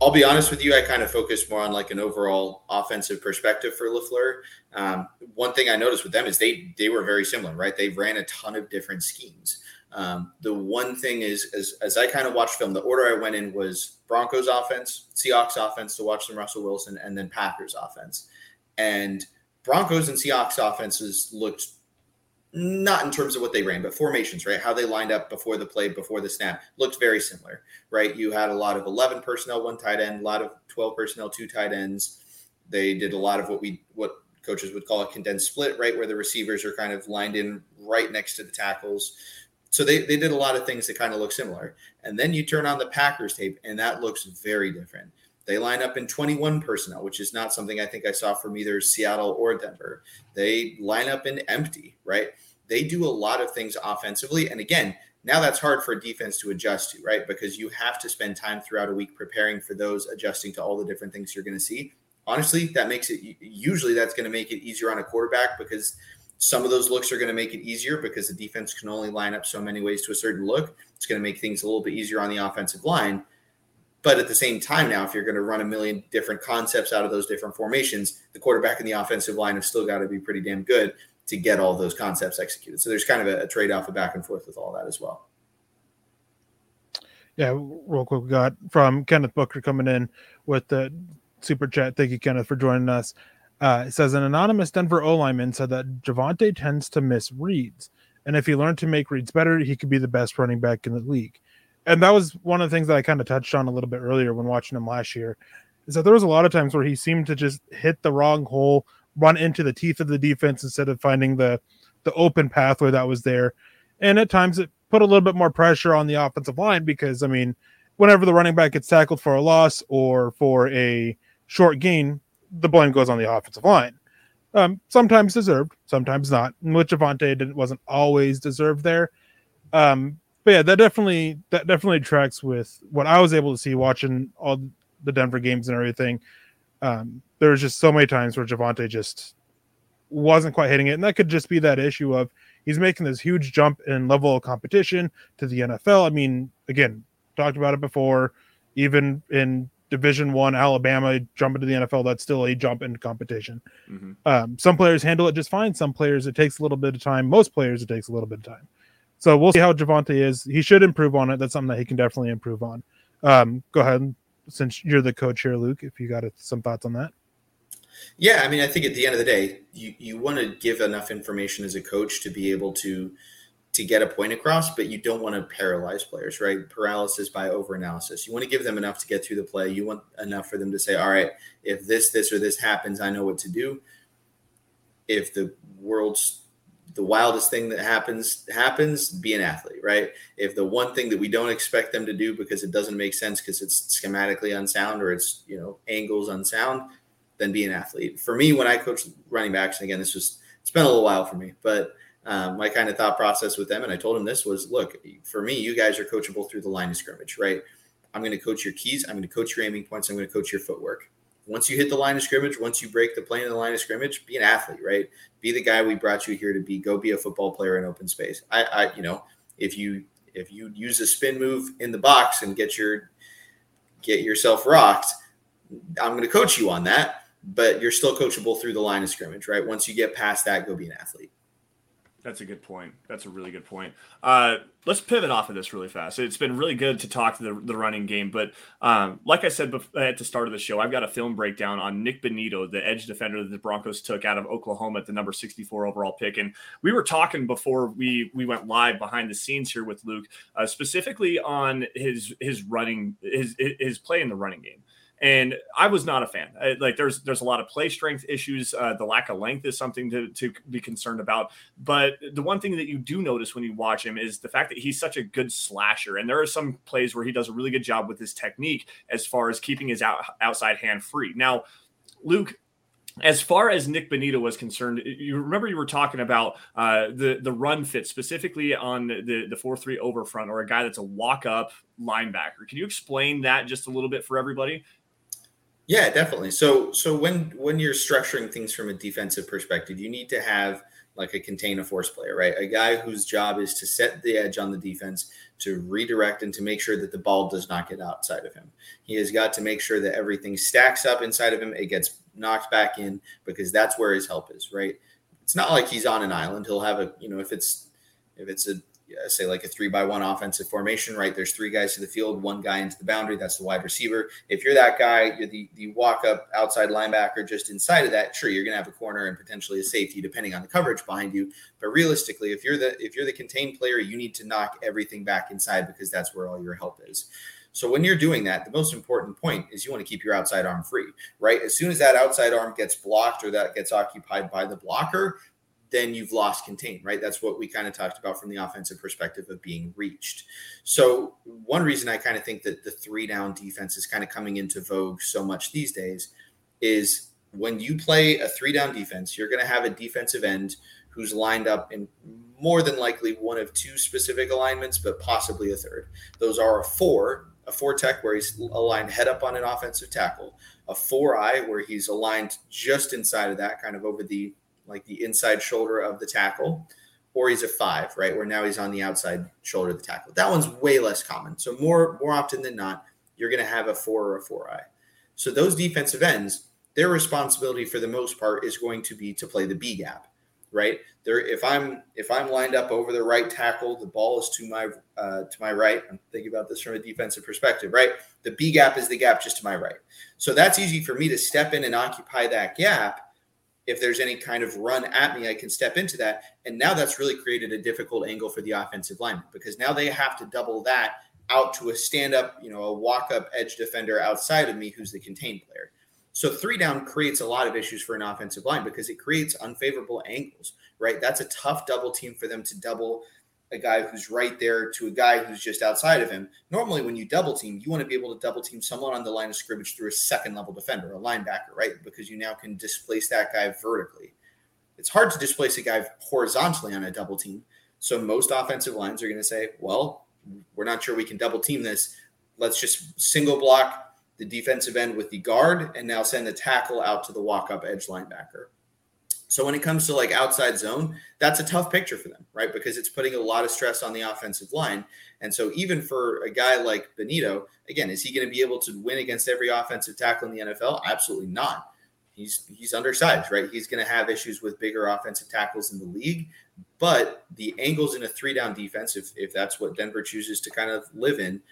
I'll be honest with you. I kind of focus more on like an overall offensive perspective for Lafleur. Um, one thing I noticed with them is they they were very similar, right? They ran a ton of different schemes. Um, the one thing is, as, as I kind of watched film, the order I went in was Broncos offense, Seahawks offense to watch some Russell Wilson, and then Packers offense. And Broncos and Seahawks offenses looked not in terms of what they ran, but formations, right? How they lined up before the play, before the snap, looked very similar, right? You had a lot of 11 personnel, one tight end, a lot of 12 personnel, two tight ends. They did a lot of what we, what coaches would call a condensed split, right? Where the receivers are kind of lined in right next to the tackles. So they, they did a lot of things that kind of look similar. And then you turn on the Packers tape, and that looks very different. They line up in 21 personnel, which is not something I think I saw from either Seattle or Denver. They line up in empty, right? They do a lot of things offensively. And again, now that's hard for a defense to adjust to, right? Because you have to spend time throughout a week preparing for those, adjusting to all the different things you're going to see. Honestly, that makes it usually that's going to make it easier on a quarterback because some of those looks are going to make it easier because the defense can only line up so many ways to a certain look. It's going to make things a little bit easier on the offensive line. But at the same time, now, if you're going to run a million different concepts out of those different formations, the quarterback and the offensive line have still got to be pretty damn good to get all those concepts executed. So there's kind of a, a trade off, of back and forth with all that as well. Yeah, real quick, we got from Kenneth Booker coming in with the super chat. Thank you, Kenneth, for joining us. Uh, it says an anonymous Denver O lineman said that Javonte tends to miss reads, and if he learned to make reads better, he could be the best running back in the league. And that was one of the things that I kind of touched on a little bit earlier when watching him last year. Is that there was a lot of times where he seemed to just hit the wrong hole, run into the teeth of the defense instead of finding the the open pathway that was there. And at times it put a little bit more pressure on the offensive line because I mean, whenever the running back gets tackled for a loss or for a short gain, the blame goes on the offensive line. Um, sometimes deserved, sometimes not. With Javonte, it wasn't always deserved there. Um, but yeah, that definitely that definitely tracks with what I was able to see watching all the Denver games and everything. Um, there was just so many times where Javonte just wasn't quite hitting it, and that could just be that issue of he's making this huge jump in level of competition to the NFL. I mean, again, talked about it before. Even in Division One, Alabama jumping to the NFL, that's still a jump in competition. Mm-hmm. Um, some players handle it just fine. Some players it takes a little bit of time. Most players it takes a little bit of time. So we'll see how Javonte is. He should improve on it. That's something that he can definitely improve on. Um, go ahead, since you're the coach here, Luc. If you got some thoughts on that. Yeah, I mean, I think at the end of the day, you you want to give enough information as a coach to be able to to get a point across, but you don't want to paralyze players, right? Paralysis by overanalysis. You want to give them enough to get through the play. You want enough for them to say, all right, if this, this, or this happens, I know what to do. If the world's the wildest thing that happens happens, be an athlete, right? If the one thing that we don't expect them to do because it doesn't make sense because it's schematically unsound or it's you know angles unsound, then be an athlete. For me, when I coach running backs, and again, this was it's been a little while for me, but um, my kind of thought process with them, and I told them this was, look, for me, you guys are coachable through the line of scrimmage, right? I'm going to coach your keys. I'm going to coach your aiming points. I'm going to coach your footwork. Once you hit the line of scrimmage, once you break the plane of the line of scrimmage, be an athlete, right? Be the guy we brought you here to be. Go be a football player in open space. I, I you know, if you if you use a spin move in the box and get your get yourself rocked, I'm going to coach you on that. But you're still coachable through the line of scrimmage, right? Once you get past that, go be an athlete. That's a good point. That's a really good point. Uh, let's pivot off of this really fast. It's been really good to talk to the, the running game, but um, like I said before, at the start of the show, I've got a film breakdown on Nik Bonitto, the edge defender that the Broncos took out of Oklahoma at the number 64 overall pick. And we were talking before we we went live behind the scenes here with Luc, uh, specifically on his his running his his play in the running game and I was not a fan. I, like there's there's a lot of play strength issues. Uh, the lack of length is something to to be concerned about. But the one thing that you do notice when you watch him is the fact that he's such a good slasher. And there are some plays where he does a really good job with his technique as far as keeping his out, outside hand free. Now, Luc, as far as Nik Bonitto was concerned, you remember you were talking about uh, the the run fit specifically on the the four three over front or a guy that's a walk up linebacker. Can you explain that just a little bit for everybody? Yeah, definitely. So so when when you're structuring things from a defensive perspective, you need to have like a contain a force player, right? A guy whose job is to set the edge on the defense, to redirect and to make sure that the ball does not get outside of him. He has got to make sure that everything stacks up inside of him, it gets knocked back in because that's where his help is, right? It's not like he's on an island. He'll have a, you know, if it's if it's a Uh, say like a three by one offensive formation, right? There's three guys to the field, one guy into the boundary. That's the wide receiver. If you're that guy, you're the, the walk up outside linebacker just inside of that. Sure, you're going to have a corner and potentially a safety depending on the coverage behind you. But realistically, if you're the if you're the contained player, you need to knock everything back inside because that's where all your help is. So when you're doing that, the most important point is you want to keep your outside arm free, right? As soon as that outside arm gets blocked or that gets occupied by the blocker, then you've lost contain, right? That's what we kind of talked about from the offensive perspective of being reached. So, one reason I kind of think that the three down defense is kind of coming into vogue so much these days is when you play a three down defense, you're going to have a defensive end who's lined up in more than likely one of two specific alignments, but possibly a third. Those are a four, a four tech where he's aligned head up on an offensive tackle, a four eye where he's aligned just inside of that, kind of over the like the inside shoulder of the tackle, or he's a five, right? Where now he's on the outside shoulder of the tackle. That one's way less common. So more more often than not, you're going to have a four or a four eye. So those defensive ends, their responsibility for the most part is going to be to play the B gap, right? There, if I'm if I'm lined up over the right tackle, the ball is to my uh, to my right. I'm thinking about this from a defensive perspective, right? The B gap is the gap just to my right. So that's easy for me to step in and occupy that gap if there's any kind of run at me, I can step into that. And now that's really created a difficult angle for the offensive lineman because now they have to double that out to a stand up, you know, a walk up edge defender outside of me who's the contained player. So three down creates a lot of issues for an offensive line because it creates unfavorable angles, right? That's a tough double team for them to double a guy who's right there to a guy who's just outside of him. Normally, when you double team, you want to be able to double team someone on the line of scrimmage through a second level defender, a linebacker, right? Because you now can displace that guy vertically. It's hard to displace a guy horizontally on a double team. So most offensive lines are going to say, well, we're not sure we can double team this. Let's just single block the defensive end with the guard and now send the tackle out to the walk up edge linebacker. So when it comes to like outside zone, that's a tough picture for them, right? Because it's putting a lot of stress on the offensive line. And so even for a guy like Bonitto, again, is he going to be able to win against every offensive tackle in the NFL? Absolutely not. He's he's undersized, right? He's going to have issues with bigger offensive tackles in the league. But the angles in a three down defense, if if that's what Denver chooses to kind of live in,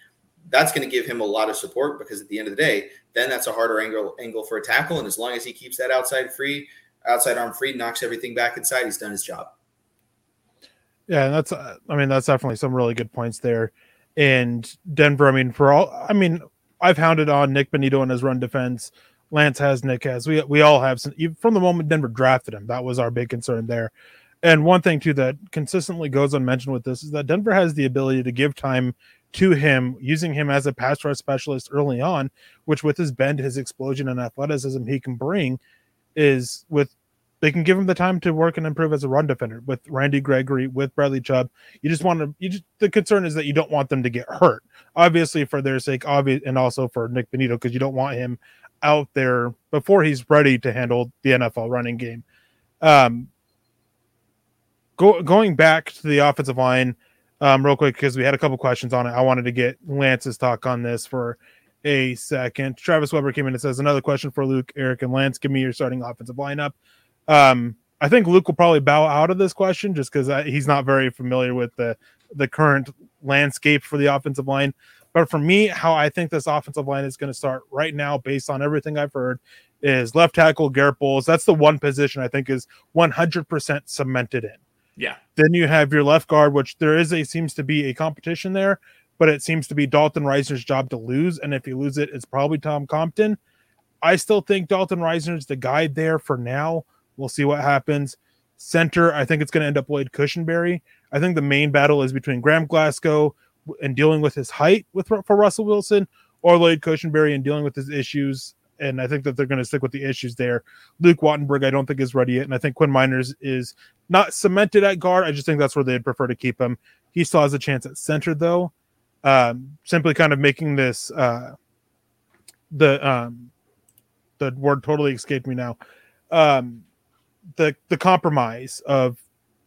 that's going to give him a lot of support because at the end of the day, then that's a harder angle angle for a tackle. And as long as he keeps that outside free, outside arm free, knocks everything back inside, he's done his job. Yeah, that's uh, I mean that's definitely some really good points there. And Denver, I mean, for all I mean, I've hounded on Nik Bonitto in his run defense. Lance has, Nick has. We we all have some, from the moment Denver drafted him. That was our big concern there. And one thing too that consistently goes unmentioned with this is that Denver has the ability to give time to him, using him as a pass rush specialist early on, which with his bend, his explosion, and athleticism he can bring, is with they can give him the time to work and improve as a run defender with Randy Gregory, with Bradley Chubb. You just want to, you just, the concern is that you don't want them to get hurt, obviously for their sake, obvious, and also for Nik Bonitto because you don't want him out there before he's ready to handle the NFL running game. Um, go, going back to the offensive line, um, real quick, because we had a couple questions on it. I wanted to get Lance's talk on this for a second. Travis Weber came in and says, Another question for Luc, Erick, and Lance. Give me your starting offensive lineup. Um, I think Luc will probably bow out of this question just because he's not very familiar with the the current landscape for the offensive line. But for me, how I think this offensive line is going to start right now, based on everything I've heard, is left tackle Garett Bolles. That's the one position I think is 100% cemented in. Yeah. Then you have your left guard, which there is a seems to be a competition there, but it seems to be Dalton Risner's job to lose. And if you lose it, it's probably Tom Compton. I still think Dalton Risner's the guy there for now. We'll see what happens. Center, I think it's going to end up Lloyd Cushenberry. I think the main battle is between Graham Glasgow and dealing with his height with for Russell Wilson, or Lloyd Cushenberry and dealing with his issues. And I think that they're going to stick with the issues there. Luke Wattenberg, I don't think is ready yet, and I think Quinn Meinerz is not cemented at guard. I just think that's where they'd prefer to keep him. He still has a chance at center, though. Um, simply kind of making this uh, the um, the word totally escaped me now. Um, the the compromise of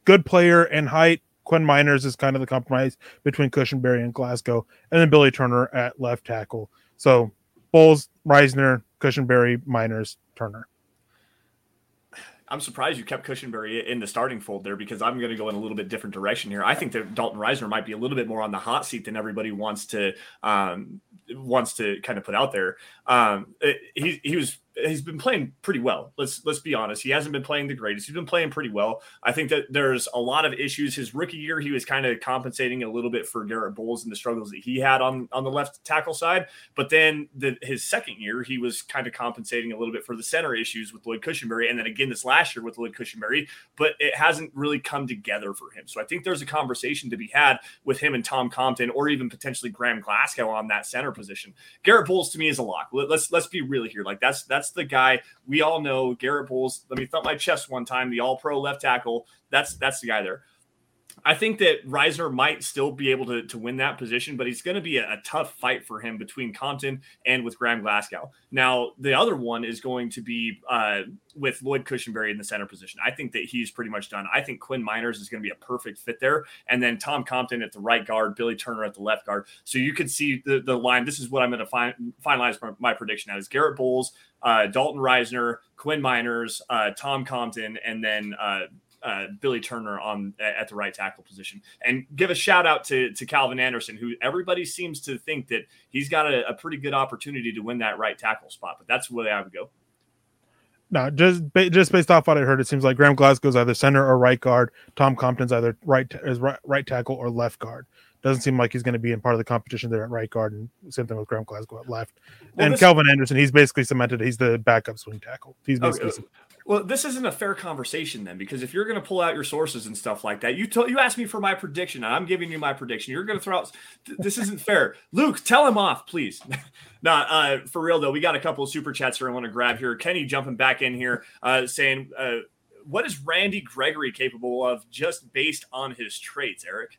good player and height. Quinn Meinerz is kind of the compromise between Cushenberry and Glasgow, and then Billy Turner at left tackle. So Bolles, Risner, Cushenberry, Meinerz, Turner. I'm surprised you kept Cushenberry in the starting fold there because I'm going to go in a little bit different direction here. I think that Dalton Risner might be a little bit more on the hot seat than everybody wants to um, wants to kind of put out there. Um, he he was he's been playing pretty well. Let's let's be honest. He hasn't been playing the greatest. He's been playing pretty well. I think that there's a lot of issues. His rookie year, he was kind of compensating a little bit for Garett Bolles and the struggles that he had on on the left tackle side. But then the, his second year, he was kind of compensating a little bit for the center issues with Lloyd Cushenberry, and then again this last year with Lloyd Cushenberry. But it hasn't really come together for him. So I think there's a conversation to be had with him and Tom Compton, or even potentially Graham Glasgow on that center position. Garett Bolles to me is a lock. Let's let's be real here. Like that's that's the guy we all know. Garett Bolles. Let me thump my chest one time. The All Pro left tackle. That's that's the guy there. I think that Risner might still be able to, to win that position, but he's going to be a, a, tough fight for him between Compton and with Graham Glasgow. Now, the other one is going to be uh, with Lloyd Cushenberry in the center position. I think that he's pretty much done. I think Quinn Meinerz is going to be a perfect fit there. And then Tom Compton at the right guard, Billy Turner at the left guard. So you could see the, the line. This is what I'm going to fin- finalize my, my prediction as Garett Bolles, uh, Dalton Risner, Quinn Meinerz, uh, Tom Compton, and then uh, Billy Turner on at the right tackle position. And give a shout out to to Calvin Anderson, who everybody seems to think that he's got a, a pretty good opportunity to win that right tackle spot. But that's where I would go. No, just just based off what I heard, it seems like Graham Glasgow's either center or right guard. Tom Compton's either right is right, right tackle or left guard. Doesn't seem like he's going to be in part of the competition there at right guard, and same thing with Graham Glasgow at left. Well, and this, Calvin Anderson, he's basically cemented. He's the backup swing tackle. He's basically. Okay Well, this isn't a fair conversation then, because if you're going to pull out your sources and stuff like that, you told you asked me for my prediction, and I'm giving you my prediction. You're going to throw out. This isn't fair, Luc. Tell him off, please. nah, uh, for real though, we got a couple of super chats here I want to grab here. Kenny jumping back in here, uh, saying, uh, "What is Randy Gregory capable of just based on his traits?" Erick.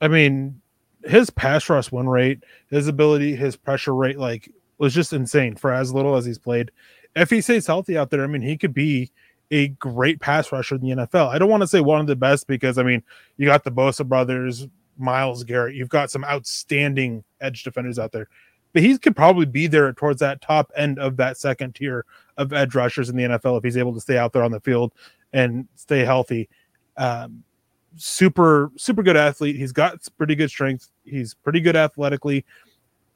I mean, his pass rush win rate, his ability, his pressure rate, like was just insane for as little as he's played if he stays healthy out there, I mean, he could be a great pass rusher in the NFL. I don't want to say one of the best because I mean, you got the Bosa brothers, Myles Garrett, you've got some outstanding edge defenders out there. But he could probably be there towards that top end of that second tier of edge rushers in the NFL if he's able to stay out there on the field and stay healthy. Um, super, super good athlete. He's got pretty good strength. He's pretty good athletically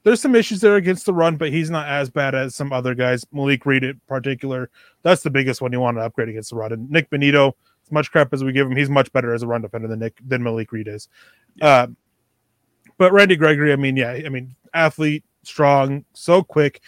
there's some issues there against the run, but he's not as bad as some other guys. Malik Reed, in particular, that's the biggest one you want to upgrade against the run. And Nik Bonitto, as much crap as we give him, he's much better as a run defender than Nick than Malik Reed is. Yeah. Uh, but Randy Gregory, I mean, yeah, I mean, athlete, strong, so quick,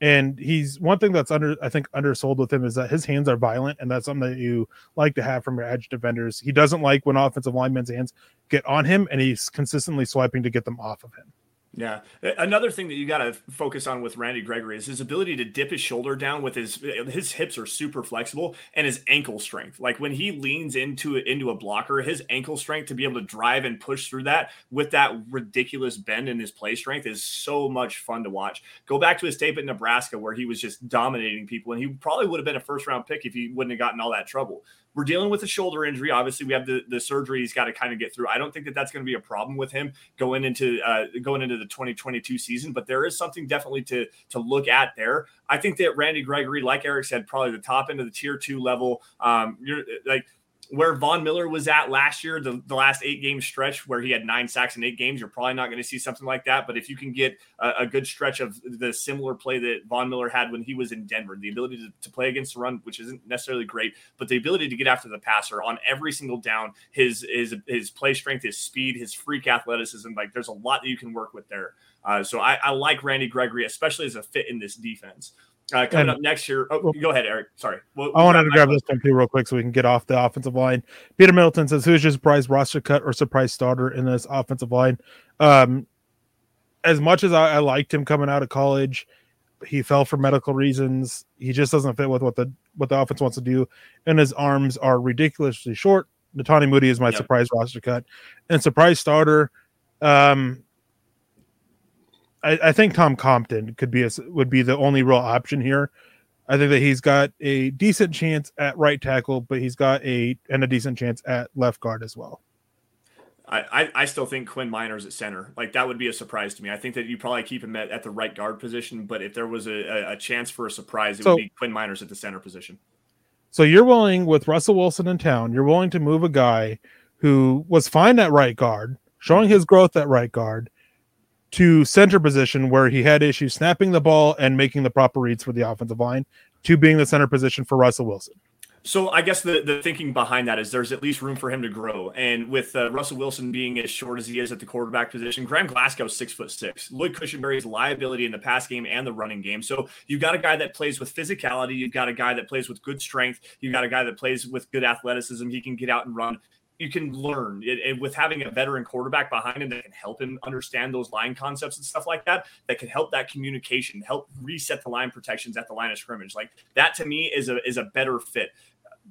and he's one thing that's under I think undersold with him is that his hands are violent, and that's something that you like to have from your edge defenders. He doesn't like when offensive linemen's hands get on him, and he's consistently swiping to get them off of him. Yeah. Another thing that you got to focus on with Randy Gregory is his ability to dip his shoulder down with his his hips are super flexible and his ankle strength. Like when he leans into it into a blocker, his ankle strength to be able to drive and push through that with that ridiculous bend in his play strength is so much fun to watch. Go back to his tape at Nebraska where he was just dominating people and he probably would have been a first round pick if he wouldn't have gotten all that trouble. We're dealing with a shoulder injury. Obviously, we have the, the surgery he's got to kind of get through. I don't think that that's going to be a problem with him going into uh, going into the 2022 season, but there is something definitely to to look at there. I think that Randy Gregory, like Erick said, probably the top end of the tier two level. Um, you're like where Von Miller was at last year, the, the last eight game stretch where he had nine sacks in eight games, you're probably not going to see something like that. But if you can get a, a, good stretch of the similar play that Von Miller had when he was in Denver, the ability to, to, play against the run, which isn't necessarily great, but the ability to get after the passer on every single down, his his his play strength, his speed, his freak athleticism, like there's a lot that you can work with there. Uh, so I, I like Randy Gregory, especially as a fit in this defense. Uh, coming and, up next year. Oh, go ahead, Erick. Sorry. We'll, I wanted to grab this one too, real quick, so we can get off the offensive line. Peter Middleton says, "Who's your surprise roster cut or surprise starter in this offensive line?" Um, as much as I, I liked him coming out of college, he fell for medical reasons. He just doesn't fit with what the what the offense wants to do, and his arms are ridiculously short. Netane Muti is my yep. surprise roster cut, and surprise starter. Um, I, I, think Tom Compton could be a, would be the only real option here. I think that he's got a decent chance at right tackle, but he's got a and a decent chance at left guard as well. I, I still think Quinn Meinerz at center. Like that would be a surprise to me. I think that you probably keep him at, at the right guard position, but if there was a, a chance for a surprise, it so, would be Quinn Meinerz at the center position. So you're willing with Russell Wilson in town, you're willing to move a guy who was fine at right guard, showing his growth at right guard, to center position where he had issues snapping the ball and making the proper reads for the offensive line to being the center position for Russell Wilson. So I guess the, the thinking behind that is there's at least room for him to grow. And with uh, Russell Wilson being as short as he is at the quarterback position, Graham Glasgow's six foot six. Lloyd Cushenberry's liability in the pass game and the running game. So you've got a guy that plays with physicality. You've got a guy that plays with good strength. You've got a guy that plays with good athleticism. He can get out and run you can learn and with having a veteran quarterback behind him that can help him understand those line concepts and stuff like that that can help that communication help reset the line protections at the line of scrimmage like that to me is a is a better fit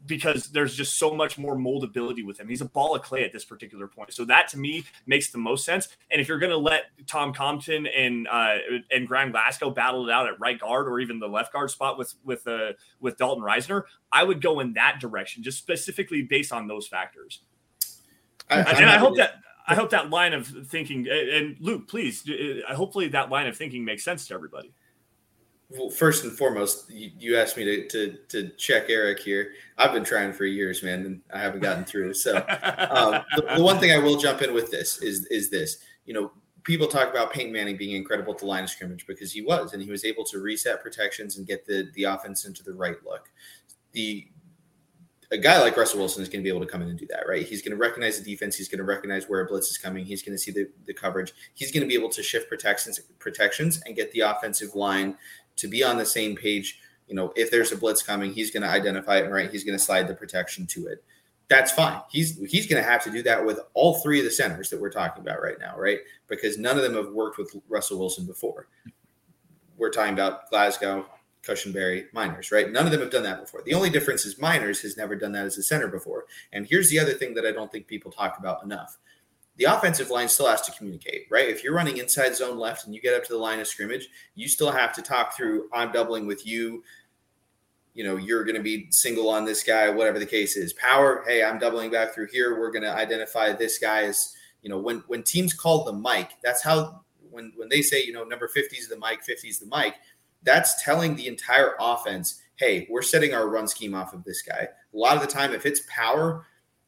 because there's just so much more moldability with him. He's a ball of clay at this particular point. So that to me makes the most sense. And if you're going to let Tom Compton and uh, and Graham Glasgow battle it out at right guard or even the left guard spot with with uh, with Dalton Risner, I would go in that direction, just specifically based on those factors. I, and I hope that I hope that line of thinking and Luc, please, uh, hopefully that line of thinking makes sense to everybody. Well, first and foremost, you, you asked me to, to, to check Erick here. I've been trying for years, man, and I haven't gotten through. So, um, the, the, one thing I will jump in with this is is this. You know, people talk about Peyton Manning being incredible at the line of scrimmage because he was, and he was able to reset protections and get the the offense into the right look. The a guy like Russell Wilson is going to be able to come in and do that, right? He's going to recognize the defense. He's going to recognize where a blitz is coming. He's going to see the, the coverage. He's going to be able to shift protections protections and get the offensive line to be on the same page you know, if there's a blitz coming, he's going to identify it, right? He's going to slide the protection to it. That's fine. He's he's going to have to do that with all three of the centers that we're talking about right now, right? Because none of them have worked with Russell Wilson before. We're talking about Glasgow, Cushenberry, Meinerz, right? None of them have done that before. The only difference is Meinerz has never done that as a center before. And here's the other thing that I don't think people talk about enough. The offensive line still has to communicate, right? If you're running inside zone left and you get up to the line of scrimmage, you still have to talk through I'm doubling with you. You know, you're going to be single on this guy, whatever the case is. Power, hey, I'm doubling back through here. We're going to identify this guy as, you know, when when teams call the mic, that's how when when they say, you know, number 50 is the mic, 50 is the Mike, that's telling the entire offense, hey, we're setting our run scheme off of this guy. A lot of the time, if it's power,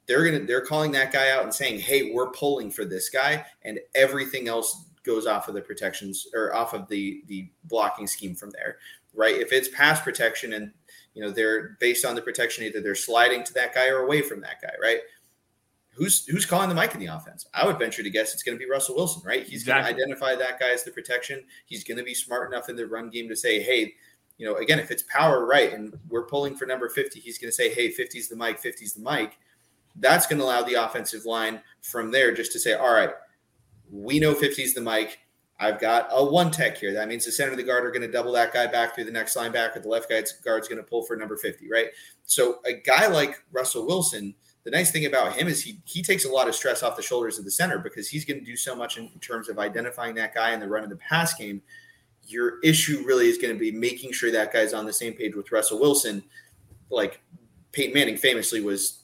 they're gonna they're calling that guy out and saying, hey, we're pulling for this guy, and everything else goes off of the protections or off of the the blocking scheme from there, right? If it's pass protection and you know they're based on the protection, either they're sliding to that guy or away from that guy, right? Who's who's calling the mic in the offense? I would venture to guess it's going to be Russell Wilson, right? He's exactly. going to identify that guy as the protection. He's going to be smart enough in the run game to say, hey, you know, again, if it's power right and we're pulling for number 50, he's going to say, hey, 50's the mic, 50's the mic. That's going to allow the offensive line from there just to say, all right, we know 50's the mic. I've got a one tech here. That means the center of the guard are going to double that guy back through the next linebacker. The left guard's guard's going to pull for number 50, right? So a guy like Russell Wilson – the nice thing about him is he he takes a lot of stress off the shoulders of the center because he's going to do so much in terms of identifying that guy in the run of the pass game. Your issue really is going to be making sure that guy's on the same page with Russell Wilson. Like Peyton Manning famously was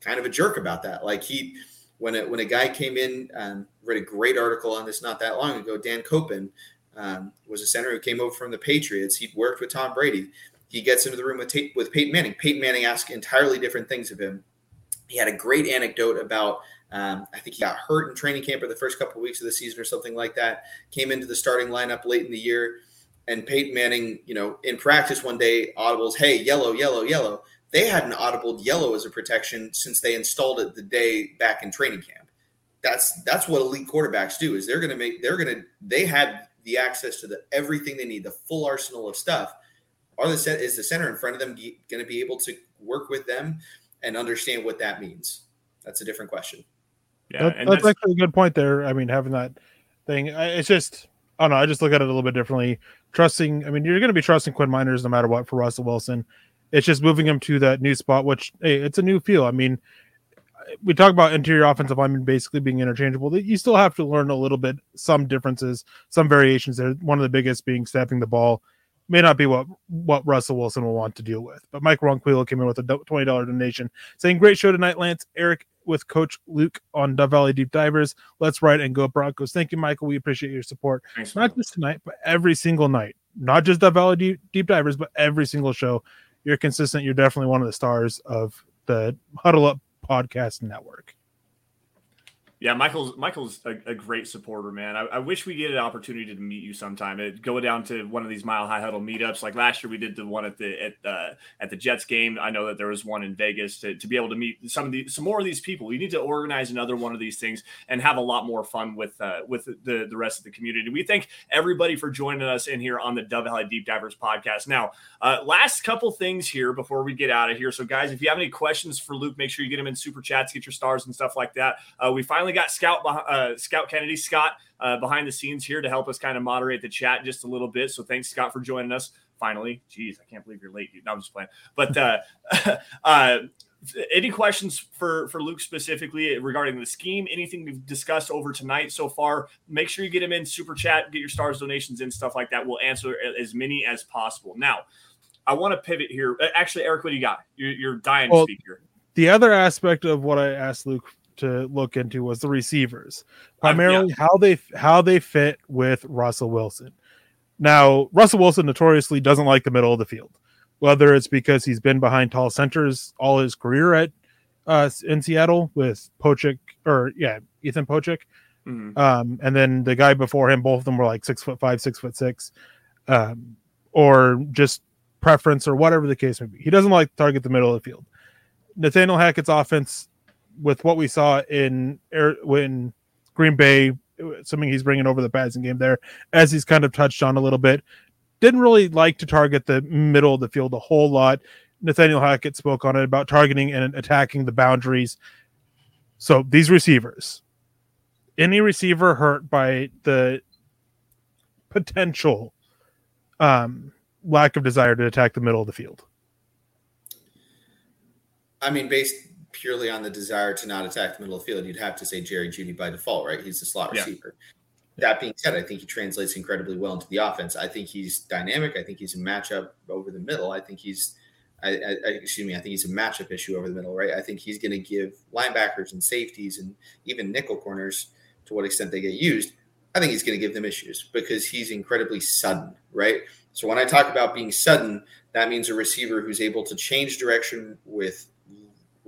kind of a jerk about that. Like he when a, when a guy came in, um, read a great article on this not that long ago. Dan Koppen um, was a center who came over from the Patriots. He'd worked with Tom Brady. He gets into the room with, with Peyton Manning. Peyton Manning asks entirely different things of him he had a great anecdote about um, I think he got hurt in training camp or the first couple of weeks of the season or something like that. Came into the starting lineup late in the year, and Peyton Manning, you know, in practice one day, audibles, "Hey, yellow, yellow, yellow." They hadn't audibled yellow as a protection since they installed it the day back in training camp. That's that's what elite quarterbacks do. Is they're going to make they're going to they had the access to the everything they need, the full arsenal of stuff. Are the set is the center in front of them going to be able to work with them? And understand what that means. That's a different question. Yeah, that, that's, that's, actually a good point there. I mean, having that thing, it's just, I don't know. I just look at it a little bit differently. Trusting, I mean, you're going to be trusting Quinn Meinerz no matter what for Russell Wilson. It's just moving him to that new spot, which, hey, it's a new feel. I mean, we talk about interior offensive linemen basically being interchangeable. You still have to learn a little bit, some differences, some variations there. One of the biggest being snapping the ball may not be what what Russell Wilson will want to deal with. But Mike Ronquillo came in with a twenty dollar donation, saying, "Great show tonight, Lance, Erick." With Coach Luc on Dove Valley Deep Divers. Let's ride and go Broncos. Thank you, Michael. We appreciate your support. Thanks, not just tonight, but every single night. Not just Dove Valley Deep, Deep Divers, but every single show. You're consistent. You're definitely one of the stars of the Huddle Up Podcast Network. Yeah, Michael's Michael's a, a great supporter, man. I, I, wish we get an opportunity to meet you sometime. It, go down to one of these Mile High Huddle meetups. Like last year, we did the one at the at uh, at the Jets game. I know that there was one in Vegas to, to be able to meet some of the some more of these people. We need to organize another one of these things and have a lot more fun with uh, with the the rest of the community. We thank everybody for joining us in here on the Dove Valley Deep Divers podcast. Now, uh, last couple things here before we get out of here. So, guys, if you have any questions for Luc, make sure you get them in super chats, get your stars and stuff like that. Uh, we finally got Scout uh, Scout Kennedy Scott uh, behind the scenes here to help us kind of moderate the chat just a little bit. So thanks Scott for joining us. Finally, jeez, I can't believe you're late. Dude. No, I'm just playing. But uh, uh, any questions for for Luc specifically regarding the scheme? Anything we've discussed over tonight so far? Make sure you get them in super chat, get your stars donations and stuff like that. We'll answer as many as possible. Now, I want to pivot here. Actually, Erick, what do you got? You're, you're dying well, to speak here. The other aspect of what I asked Luc to look into was the receivers, primarily yeah. how they how they fit with Russell Wilson. Now, Russell Wilson notoriously doesn't like the middle of the field, whether it's because he's been behind tall centers all his career at uh, in Seattle with Pocic or yeah, Ethan Pocic, mm-hmm. um, and then the guy before him, both of them were like six foot five, six foot six, um, or just preference or whatever the case may be. He doesn't like to target the middle of the field. Nathaniel Hackett's offense with what we saw in when Green Bay, assuming he's bringing over the passing game there, as he's kind of touched on a little bit, didn't really like to target the middle of the field a whole lot. Nathaniel Hackett spoke on it about targeting and attacking the boundaries. So these receivers, any receiver hurt by the potential um, lack of desire to attack the middle of the field. I mean, based purely on the desire to not attack the middle of the field, you'd have to say Jerry Jeudy by default, right? He's the slot Yeah. receiver. That being said, I think he translates incredibly well into the offense. I think he's dynamic. I think he's a matchup over the middle. I think he's, I, I- excuse me, I think he's a matchup issue over the middle, right? I think he's going to give linebackers and safeties and even nickel corners, to what extent they get used, I think he's going to give them issues because he's incredibly sudden, right? So when I talk about being sudden, that means a receiver who's able to change direction with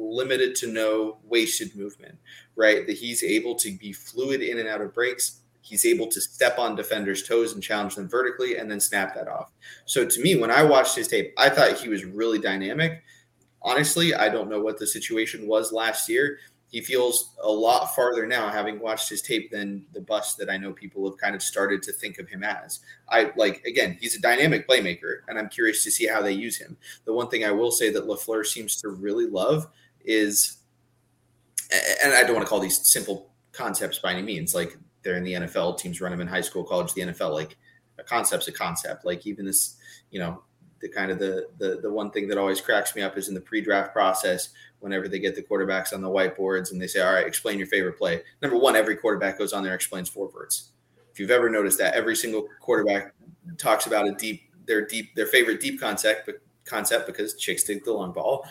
limited to no wasted movement, right? That he's able to be fluid in and out of breaks. He's able to step on defenders' toes and challenge them vertically and then snap that off. So to me, when I watched his tape, I thought he was really dynamic. Honestly, I don't know what the situation was last year. He feels a lot farther now, having watched his tape, than the bust that I know people have kind of started to think of him as. I like again, he's a dynamic playmaker, and I'm curious to see how they use him. The one thing I will say that Lafleur seems to really love is, and I don't want to call these simple concepts by any means. Like they're in the NFL, teams run them in high school, college, the NFL. Like a concept's a concept. Like even this, you know, the kind of the the the one thing that always cracks me up is in the pre-draft process whenever they get the quarterbacks on the whiteboards and they say all right explain your favorite play number one every quarterback goes on there explains four verts if you've ever noticed that every single quarterback talks about a deep their deep their favorite deep concept but concept because chicks dig the long ball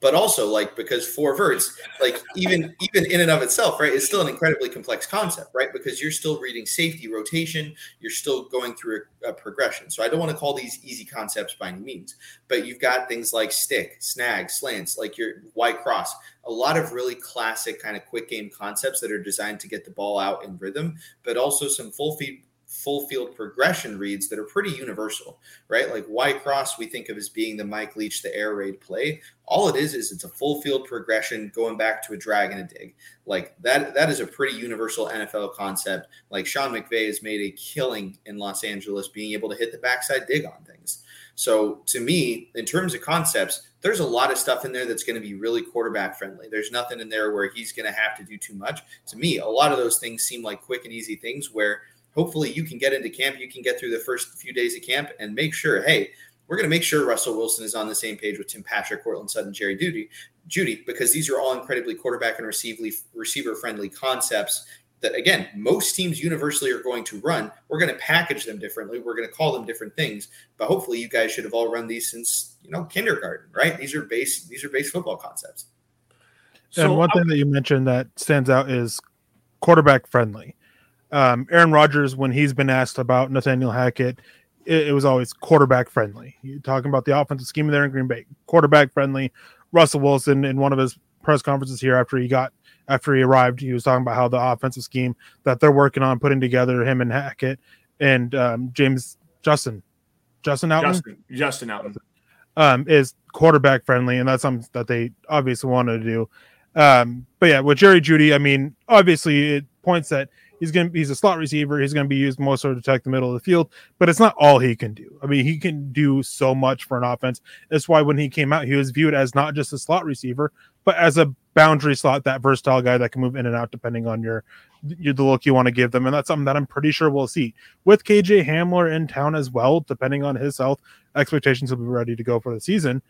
but also like because four verts like even even in and of itself right is still an incredibly complex concept right because you're still reading safety rotation you're still going through a, a progression. So i don't want to call these easy concepts by any means but you've got things like stick snag slants like your y cross a lot of really classic kind of quick game concepts that are designed to get the ball out in rhythm but also some full feed full field progression reads that are pretty universal, right? Like Y cross, we think of as being the Mike Leach, the air raid play. All it is is it's a full field progression going back to a drag and a dig. Like that, that is a pretty universal NFL concept. Like Sean McVay has made a killing in Los Angeles being able to hit the backside dig on things. So to me, in terms of concepts, there's a lot of stuff in there that's going to be really quarterback friendly. There's nothing in there where he's going to have to do too much. To me, a lot of those things seem like quick and easy things where hopefully you can get into camp, you can get through the first few days of camp and make sure, hey, we're going to make sure Russell Wilson is on the same page with Tim Patrick, Courtland Sutton, Jerry Jeudy, Jeudy, because these are all incredibly quarterback and receiver friendly concepts that again, most teams universally are going to run. We're going to package them differently. We're going to call them different things, but hopefully you guys should have all run these since, you know, kindergarten, right? These are base, these are base football concepts. and one thing that you mentioned that stands out is quarterback friendly um, Aaron Rodgers, when he's been asked about Nathaniel Hackett, it, it, was always quarterback friendly. You're talking about the offensive scheme there in Green Bay, quarterback friendly. Russell Wilson, in one of his press conferences here after he got after he arrived, he was talking about how the offensive scheme that they're working on putting together, him and Hackett and um, James Justin, Justin Outten, Justin, Justin Outten, um, is quarterback friendly, and that's something that they obviously wanted to do. Um, but yeah, with Jerry Jeudy, I mean, obviously it points that he's going to he's a slot receiver. He's going to be used more so to protect the middle of the field, but it's not all he can do. I mean, he can do so much for an offense. That's why when he came out, he was viewed as not just a slot receiver, but as a boundary slot, that versatile guy that can move in and out depending on your, your the look you want to give them. And that's something that I'm pretty sure we'll see with KJ Hamler in town as well, depending on his health. Expectations will be ready to go for the season.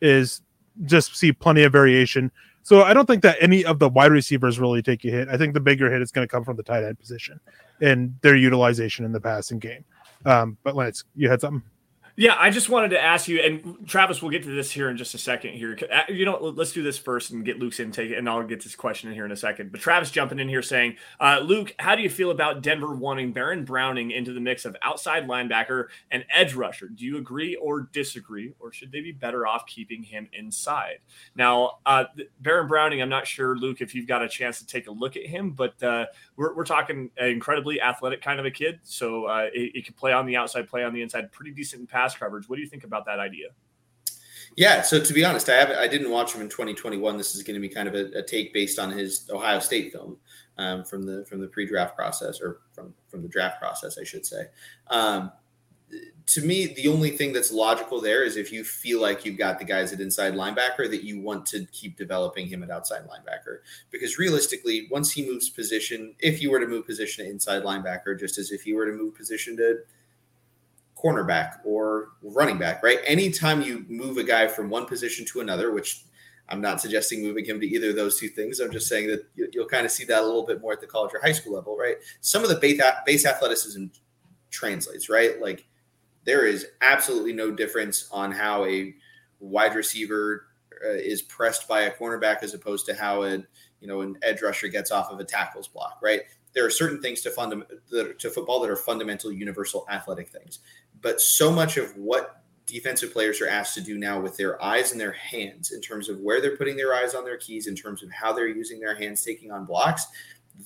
Is just see plenty of variation so I don't think that any of the wide receivers really take a hit. I think the bigger hit is going to come from the tight end position and their utilization in the passing game. Um, but Lance, you had something. Yeah, I just wanted to ask you, and Travis, we'll get to this here in just a second. Here, uh, you know, let's do this first and get Luc's intake, and I'll get this question in here in a second. But Travis jumping in here saying, uh, Luc, how do you feel about Denver wanting Baron Browning into the mix of outside linebacker and edge rusher? Do you agree or disagree, or should they be better off keeping him inside? Now, uh, Baron Browning, I'm not sure, Luc, if you've got a chance to take a look at him, but uh, we're, we're talking an incredibly athletic kind of a kid, so uh, it, it can play on the outside, play on the inside, pretty decent in pass coverage. What do you think about that idea? Yeah, so to be honest, I haven't. I didn't watch him in 2021. This is going to be kind of a, a take based on his Ohio State film um, from the from the pre-draft process or from from the draft process, I should say. Um, to me, the only thing that's logical there is if you feel like you've got the guys at inside linebacker that you want to keep developing him at outside linebacker. Because realistically, once he moves position, if you were to move position to inside linebacker, just as if you were to move position to cornerback or running back, right? Anytime you move a guy from one position to another, which I'm not suggesting moving him to either of those two things. I'm just saying that you'll kind of see that a little bit more at the college or high school level, right? Some of the base, athleticism translates, right? Like there is absolutely no difference on how a wide receiver uh, is pressed by a cornerback as opposed to how a you know an edge rusher gets off of a tackles block, right? There are certain things to to football that are fundamental universal athletic things, but so much of what defensive players are asked to do now with their eyes and their hands in terms of where they're putting their eyes on their keys, in terms of how they're using their hands taking on blocks,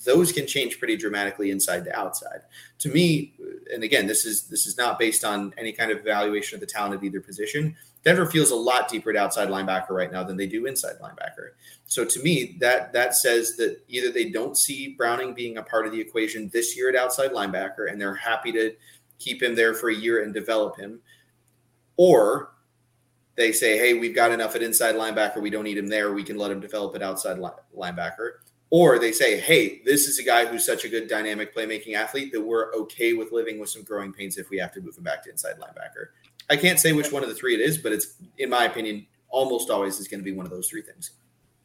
those can change pretty dramatically inside to outside. To me, and again, this is this is not based on any kind of evaluation of the talent of either position. Denver feels a lot deeper at outside linebacker right now than they do inside linebacker. So to me, that that says that either they don't see Browning being a part of the equation this year at outside linebacker, and they're happy to keep him there for a year and develop him, or they say, "Hey, we've got enough at inside linebacker. We don't need him there. We can let him develop at outside linebacker." Or they say, hey, this is a guy who's such a good dynamic playmaking athlete that we're okay with living with some growing pains if we have to move him back to inside linebacker. I can't say which one of the three it is, but it's, in my opinion, almost always is going to be one of those three things.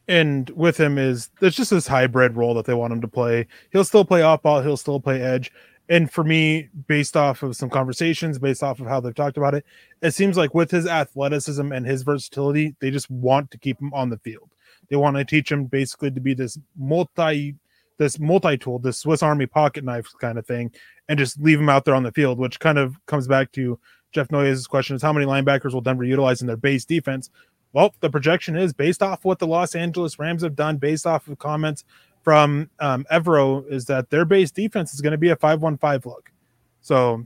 And with him is there's just this hybrid role that they want him to play. He'll still play off ball, he'll still play edge. And for me, based off of some conversations, based off of how they've talked about it, it seems like with his athleticism and his versatility, they just want to keep him on the field. They want to teach him basically to be this multi this multi-tool, this Swiss Army pocket knife kind of thing, and just leave him out there on the field, which kind of comes back to Jeff Noyes' question is how many linebackers will Denver utilize in their base defense? Well, the projection is based off what the Los Angeles Rams have done, based off of comments from um, Evero, is that their base defense is going to be a 5 1 5 look. So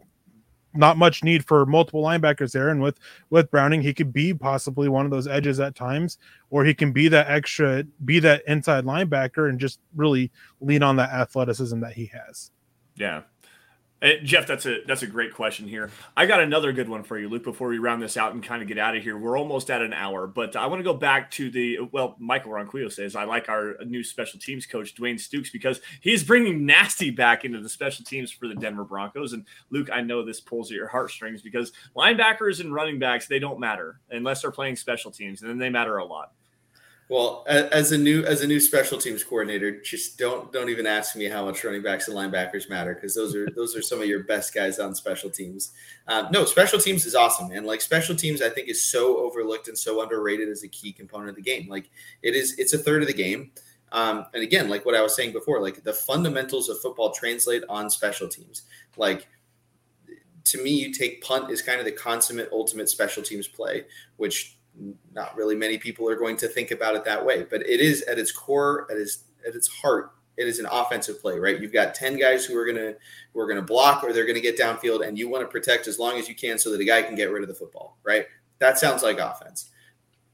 not much need for multiple linebackers there. And with with Browning, he could be possibly one of those edges at times, or he can be that extra, be that inside linebacker, and just really lean on that athleticism that he has. Yeah, Hey, Jeff, that's a that's a great question here. I got another good one for you, Luc. Before we round this out and kind of get out of here, we're almost at an hour, but I want to go back to the well. Michael Ronquillo says I like our new special teams coach Dwayne Stukes because he's bringing nasty back into the special teams for the Denver Broncos. And Luc, I know this pulls at your heartstrings because linebackers and running backs they don't matter unless they're playing special teams, and then they matter a lot. Well, as a new as a new special teams coordinator, just don't don't even ask me how much running backs and linebackers matter because those are those are some of your best guys on special teams. Um, no, special teams is awesome, and like special teams, I think is so overlooked and so underrated as a key component of the game. Like it is, it's a third of the game. Um, and again, like what I was saying before, like the fundamentals of football translate on special teams. Like to me, you take punt is kind of the consummate ultimate special teams play, which not really many people are going to think about it that way, but it is at its core, at its at its heart, it is an offensive play, right? You've got 10 guys who are gonna who are gonna block or they're gonna get downfield, and you want to protect as long as you can so that a guy can get rid of the football, right? That sounds like offense.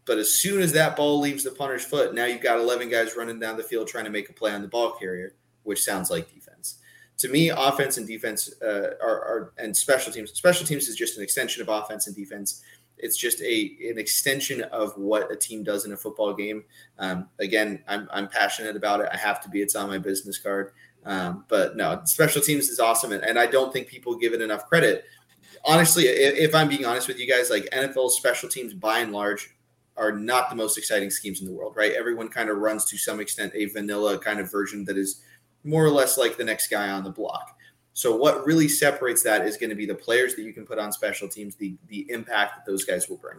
But as soon as that ball leaves the punter's foot, now you've got 11 guys running down the field trying to make a play on the ball carrier, which sounds like defense. To me, offense and defense uh, are, are and special teams. Special teams is just an extension of offense and defense it's just a an extension of what a team does in a football game. Um, again, I'm, I'm passionate about it. I have to be. It's on my business card. Um, but no, special teams is awesome, and, and I don't think people give it enough credit. Honestly, if, if I'm being honest with you guys, like NFL special teams by and large are not the most exciting schemes in the world, right? Everyone kind of runs to some extent a vanilla kind of version that is more or less like the next guy on the block. So what really separates that is going to be the players that you can put on special teams, the the impact that those guys will bring.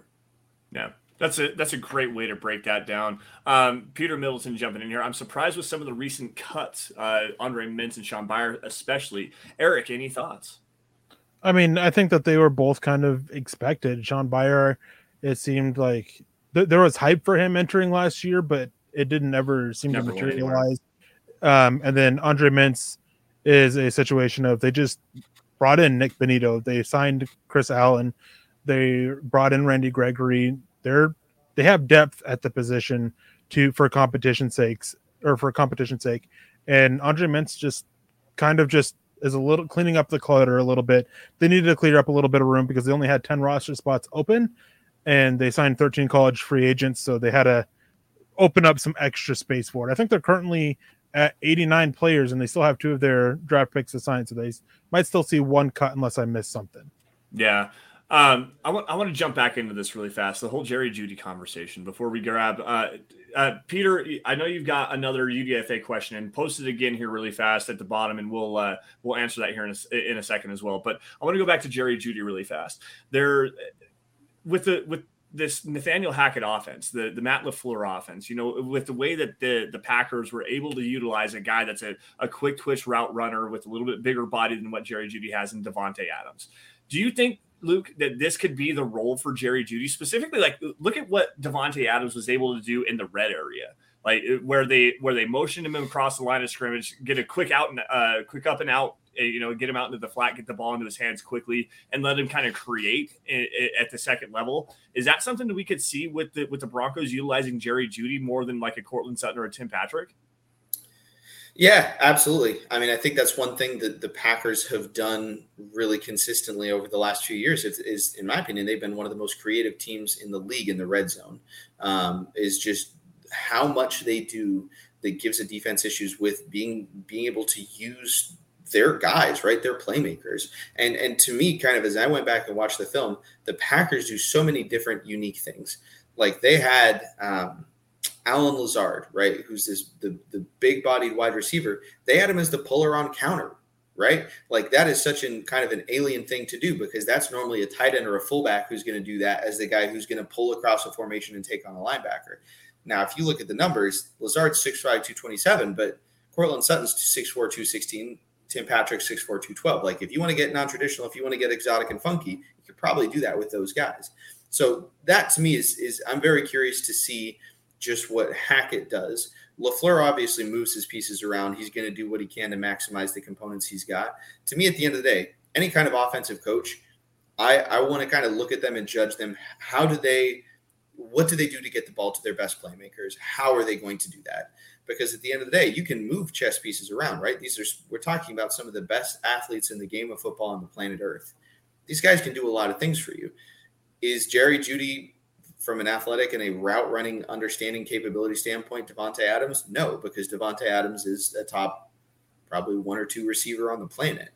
Yeah. That's a that's a great way to break that down. Um, Peter Middleton jumping in here. I'm surprised with some of the recent cuts, uh, Andre Mintze and Shaun Beyer especially. Erick, any thoughts? I mean, I think that they were both kind of expected. Shaun Beyer, it seemed like th- there was hype for him entering last year, but it didn't ever seem never to materialize. Um, and then Andre Mintze, is a situation of they just brought in Nik Bonitto, they signed Chris Allen, they brought in Randy Gregory. They're they have depth at the position to for competition sakes or for competition sake. And Andre Mintze just kind of just is a little cleaning up the clutter a little bit. They needed to clear up a little bit of room because they only had 10 roster spots open and they signed 13 college free agents. So they had to open up some extra space for it. I think they're currently at 89 players and they still have two of their draft picks assigned. So they might still see one cut unless I miss something. Yeah. Um, I want I want to jump back into this really fast. The whole Jerry Jeudy conversation before we grab uh, uh, Peter. I know you've got another UDFA question and post it again here really fast at the bottom, and we'll uh, we'll answer that here in a, in a second as well. But I want to go back to Jerry Jeudy really fast. There, with the with this Nathaniel Hackett offense, the the Matt LaFleur offense, you know, with the way that the the Packers were able to utilize a guy that's a, a quick twitch route runner with a little bit bigger body than what Jerry Jeudy has in Davante Adams. Do you think Luc, that this could be the role for Jerry Jeudy specifically? Like, look at what Davante Adams was able to do in the red area, like where they where they motioned him across the line of scrimmage, get a quick out and uh, quick up and out, you know, get him out into the flat, get the ball into his hands quickly, and let him kind of create at the second level. Is that something that we could see with the with the Broncos utilizing Jerry Jeudy more than like a Courtland Sutton or a Tim Patrick? Yeah, absolutely. I mean, I think that's one thing that the Packers have done really consistently over the last few years. Is, is in my opinion, they've been one of the most creative teams in the league in the red zone. Um, is just how much they do that gives a defense issues with being being able to use their guys, right? Their playmakers. And and to me, kind of as I went back and watched the film, the Packers do so many different unique things. Like they had. Um, Allen Lazard, right, who's this the, the big bodied wide receiver, they had him as the puller on counter, right? Like that is such an kind of an alien thing to do because that's normally a tight end or a fullback who's going to do that as the guy who's going to pull across a formation and take on a linebacker. Now, if you look at the numbers, Lazard's 6'5, 227, but Courtland Sutton's 6'4, 216, Tim Patrick 6'4, 212. Like if you want to get non traditional, if you want to get exotic and funky, you could probably do that with those guys. So that to me is is I'm very curious to see just what Hackett does. LaFleur obviously moves his pieces around. He's going to do what he can to maximize the components he's got. To me, at the end of the day, any kind of offensive coach, I, I want to kind of look at them and judge them. How do they, what do they do to get the ball to their best playmakers? How are they going to do that? Because at the end of the day, you can move chess pieces around, right? These are, we're talking about some of the best athletes in the game of football on the planet Earth. These guys can do a lot of things for you. Is Jerry Jeudy from an athletic and a route running understanding capability standpoint, Davante Adams? No, because Davante Adams is a top, probably one or two receiver on the planet.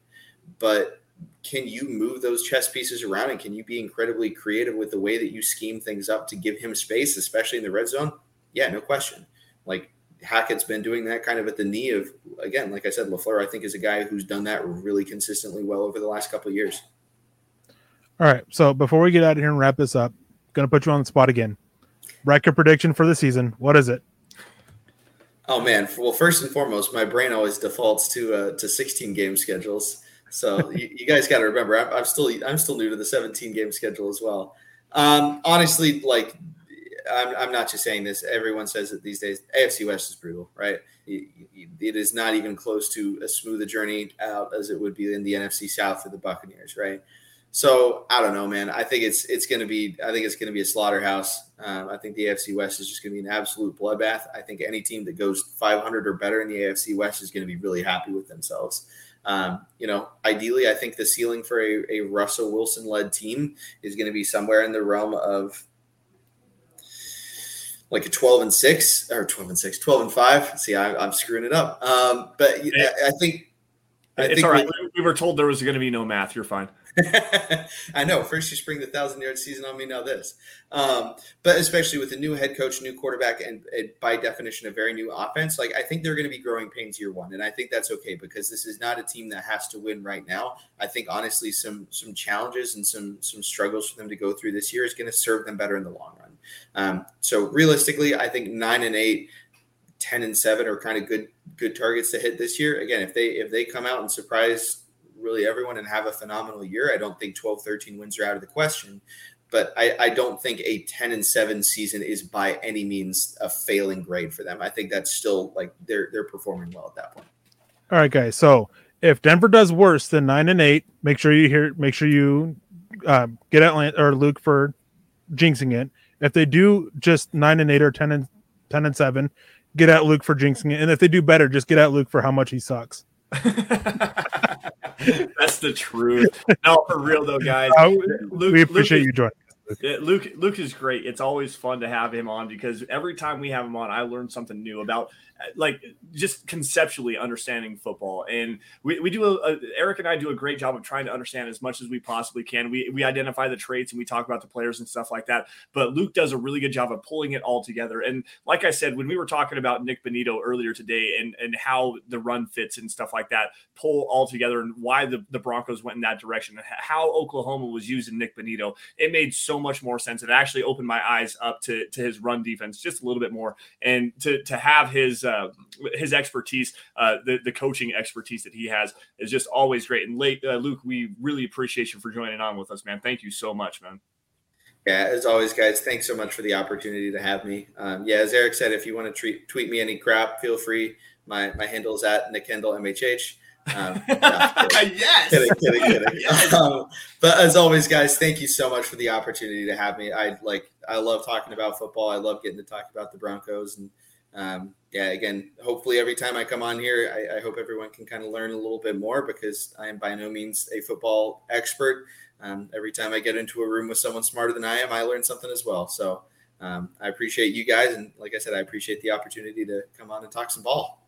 But can you move those chess pieces around and can you be incredibly creative with the way that you scheme things up to give him space, especially in the red zone? Yeah, no question. Like Hackett's been doing that kind of at the knee of again, like I said, LaFleur, I think is a guy who's done that really consistently well over the last couple of years. All right. So before we get out of here and wrap this up, Going to put you on the spot again. Record prediction for the season. What is it? Oh man! Well, first and foremost, my brain always defaults to uh, to 16 game schedules. So you, you, guys got to remember, I'm, I'm, still I'm still new to the 17 game schedule as well. Um, honestly, like I'm, I'm not just saying this. Everyone says it these days. AFC West is brutal, right? It, is not even close to as smooth a journey out as it would be in the NFC South for the Buccaneers, right? So I don't know, man. I think it's it's going to be I think it's going to be a slaughterhouse. Um, I think the AFC West is just going to be an absolute bloodbath. I think any team that goes 500 or better in the AFC West is going to be really happy with themselves. Um, you know, ideally, I think the ceiling for a, a Russell Wilson led team is going to be somewhere in the realm of like a 12 and 6 or 12 and 6 12 and 5 see I, am screwing it up. Um, but I, I think I it's think all right we, we were told there was going to be no math you're fine I know. First, you spring the thousand yard season on me. Now this, um, but especially with a new head coach, new quarterback, and, and, by definition a very new offense. Like I think they're going to be growing pains year one, and I think that's okay because this is not a team that has to win right now. I think honestly, some some challenges and some some struggles for them to go through this year is going to serve them better in the long run. Um, so realistically, I think nine and eight. 10 and 7 are kind of good good targets to hit this year again if they if they come out and surprise really everyone and have a phenomenal year. I don't think 12, 13 wins are out of the question, but I, I don't think a 10 and 7 season is by any means a failing grade for them. I think that's still like they're they're performing well at that point. All right, guys. So if Denver does worse than nine and eight, make sure you hear make sure you um, get Atlanta or Luc for jinxing it. If they do just nine and eight or ten and ten and seven, get at Luc for jinxing it. And if they do better, just get at Luc for how much he sucks. That's the truth. No, for real though, guys. Uh, Luc, we appreciate Luc, you joining. Yeah, Luc Luc is great. It's always fun to have him on because every time we have him on, I learn something new about like just conceptually understanding football. And we, we do a, a, Erick and I do a great job of trying to understand as much as we possibly can. We we identify the traits and we talk about the players and stuff like that. But Luc does a really good job of pulling it all together. And like I said, when we were talking about Nik Bonitto earlier today and and how the run fits and stuff like that, pull all together and why the, the Broncos went in that direction and how Oklahoma was using Nik Bonitto, it made so much more sense. It actually opened my eyes up to to his run defense just a little bit more and to to have his uh, his expertise, uh, the the coaching expertise that he has is just always great. And late, uh, Luc, we really appreciate you for joining on with us, man. Thank you so much, man. Yeah, as always, guys, thanks so much for the opportunity to have me. Um, yeah, as Erick said, if you want to tweet, tweet me any crap, feel free. My my handle is at Nick Kendell MHH. Um, no, kidding. yes. Kidding, kidding, kidding. Yes. Um, but as always, guys, thank you so much for the opportunity to have me. I like I love talking about football. I love getting to talk about the Broncos and um, yeah, again, hopefully every time I come on here, I, I, hope everyone can kind of learn a little bit more because I am by no means a football expert. Um, every time I get into a room with someone smarter than I am, I learn something as well. So um, I appreciate you guys, and like I said, I appreciate the opportunity to come on and talk some ball.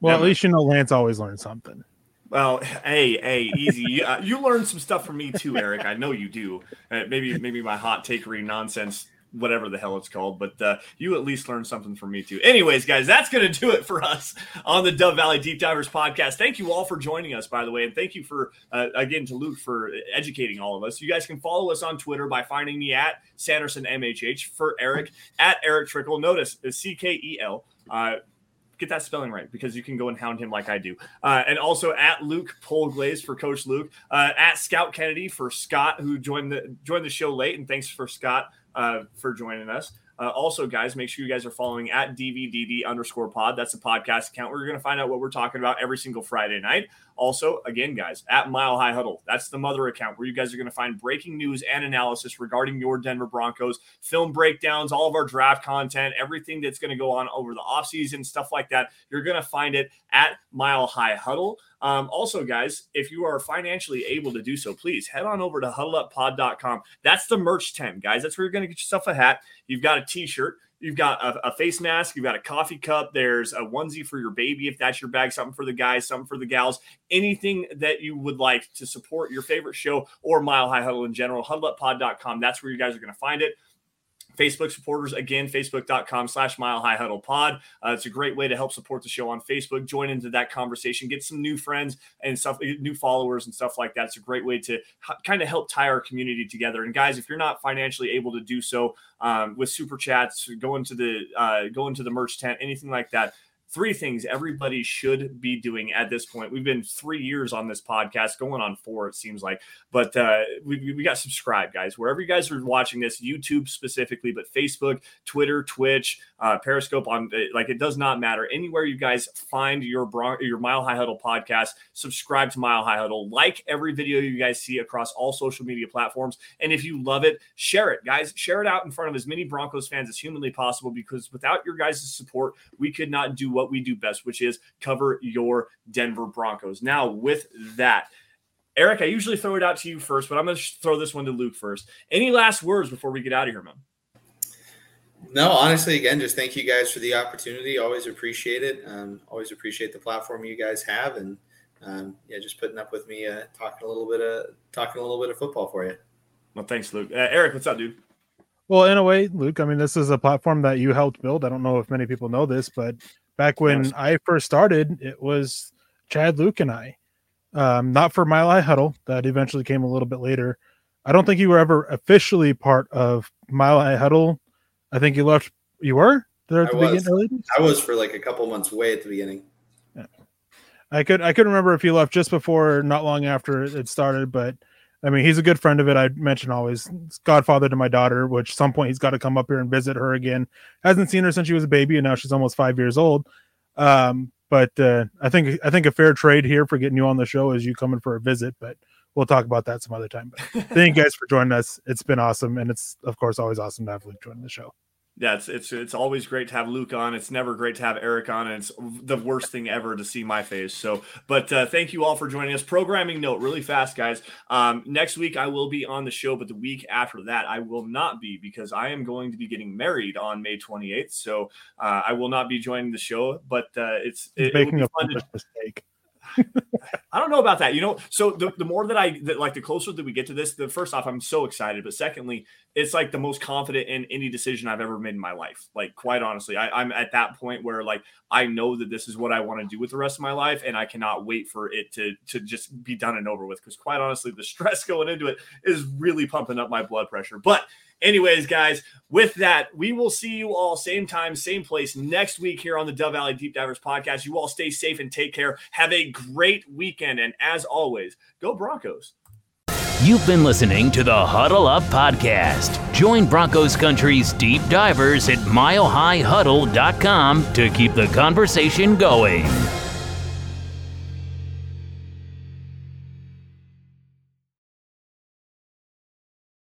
Well, at least you know Lance always learns something. Well, hey, hey, easy. You, uh, you learned some stuff from me too, Erick. I know you do. Uh, maybe, maybe my hot takery nonsense whatever the hell it's called. But uh, you at least learned something from me too. Anyways, guys, that's going to do it for us on the Dove Valley Deep Divers podcast. Thank you all for joining us, by the way, and thank you for uh, again to Luc for educating all of us. You guys can follow us on Twitter by finding me at Sanderson MHH for Erick at Erick Trickel. Notice the C K E L. Uh, get that spelling right because you can go and hound him like I do. Uh, and also at Luc Polglaze for Coach Luc, uh, at Scout Kennedy for Scott who joined the joined the show late, and thanks for Scott uh, for joining us. Uh, also, guys, make sure you guys are following at DVDD underscore pod. That's the podcast account where you're going to find out what we're talking about every single Friday night. Also, again, guys, at Mile High Huddle. That's the mother account where you guys are going to find breaking news and analysis regarding your Denver Broncos, film breakdowns, all of our draft content, everything that's going to go on over the offseason, stuff like that. You're going to find it at Mile High Huddle. Um, also, guys, if you are financially able to do so, please head on over to huddleuppod.com. That's the merch tent, guys. That's where you're going to get yourself a hat. You've got a t shirt. You've got a, a, face mask. You've got a coffee cup. There's a onesie for your baby if that's your bag, something for the guys, something for the gals, anything that you would like to support your favorite show or Mile High Huddle in general. Huddleuppod.com. That's where you guys are going to find it. Facebook supporters, again, facebook.com slash mile high huddle pod. Uh, it's a great way to help support the show on Facebook. Join into that conversation, get some new friends and stuff, new followers and stuff like that. It's a great way to kind of help tie our community together. And guys, if you're not financially able to do so um, with super chats, go into the uh, go into the merch tent, anything like that, three things everybody should be doing at this point. We've been three years on this podcast, going on four, it seems like. But uh, we, we got subscribe, guys. Wherever you guys are watching this, YouTube specifically, but Facebook, Twitter, Twitch, uh, Periscope, on uh, like it does not matter. Anywhere you guys find your Bron- your Mile High Huddle podcast, subscribe to Mile High Huddle. Like every video you guys see across all social media platforms, and if you love it, share it, guys. Share it out in front of as many Broncos fans as humanly possible. Because without your guys' support, we could not do what we do best, which is cover your Denver Broncos. Now, with that. Erick, I usually throw it out to you first, but I'm going to throw this one to Luc first. Any last words before we get out of here, man? No, honestly, again, just thank you guys for the opportunity. Always appreciate it. Um, always appreciate the platform you guys have, and um, yeah, just putting up with me uh, talking a little bit of talking a little bit of football for you. Well, thanks, Luc. Uh, Erick, what's up, dude? Well, in a way, Luc, I mean, this is a platform that you helped build. I don't know if many people know this, but back when yes. I first started, it was Chad, Luc, and I. Um, not for Mile High Huddle. That eventually came a little bit later. I don't think you were ever officially part of Mile High Huddle I think you left. You were there at the was. beginning. I was for like a couple months way at the beginning. Yeah. I could I couldn't remember if you left just before, not long after it started, but I mean he's a good friend of it. I mention always godfather to my daughter, which some point he's got to come up here and visit her again. Hasn't seen her since she was a baby, and now she's almost five years old. Um, but uh, I think I think a fair trade here for getting you on the show is you coming for a visit, but we'll talk about that some other time. But thank you guys for joining us. It's been awesome, and it's of course always awesome to have Luc join the show. Yeah, it's it's it's always great to have Luc on. It's never great to have Erick on, and it's the worst thing ever to see my face. So, but uh, thank you all for joining us. Programming note, really fast, guys. Um, next week I will be on the show, but the week after that I will not be because I am going to be getting married on May 28th. So uh, I will not be joining the show. But uh, it's it, making it a mistake. I don't know about that. You know, so the, the more that I that, like the closer that we get to this, the first off, I'm so excited. But secondly, it's like the most confident in any decision I've ever made in my life. Like, quite honestly, I, am at that point where like I know that this is what I want to do with the rest of my life, and I cannot wait for it to to just be done and over with. Because quite honestly, the stress going into it is really pumping up my blood pressure. But Anyways, guys, with that, we will see you all same time, same place next week here on the Dove Valley Deep Divers podcast. You all stay safe and take care. Have a great weekend. And as always, go Broncos. You've been listening to the Huddle Up Podcast. Join Broncos Country's deep divers at milehighhuddle.com to keep the conversation going.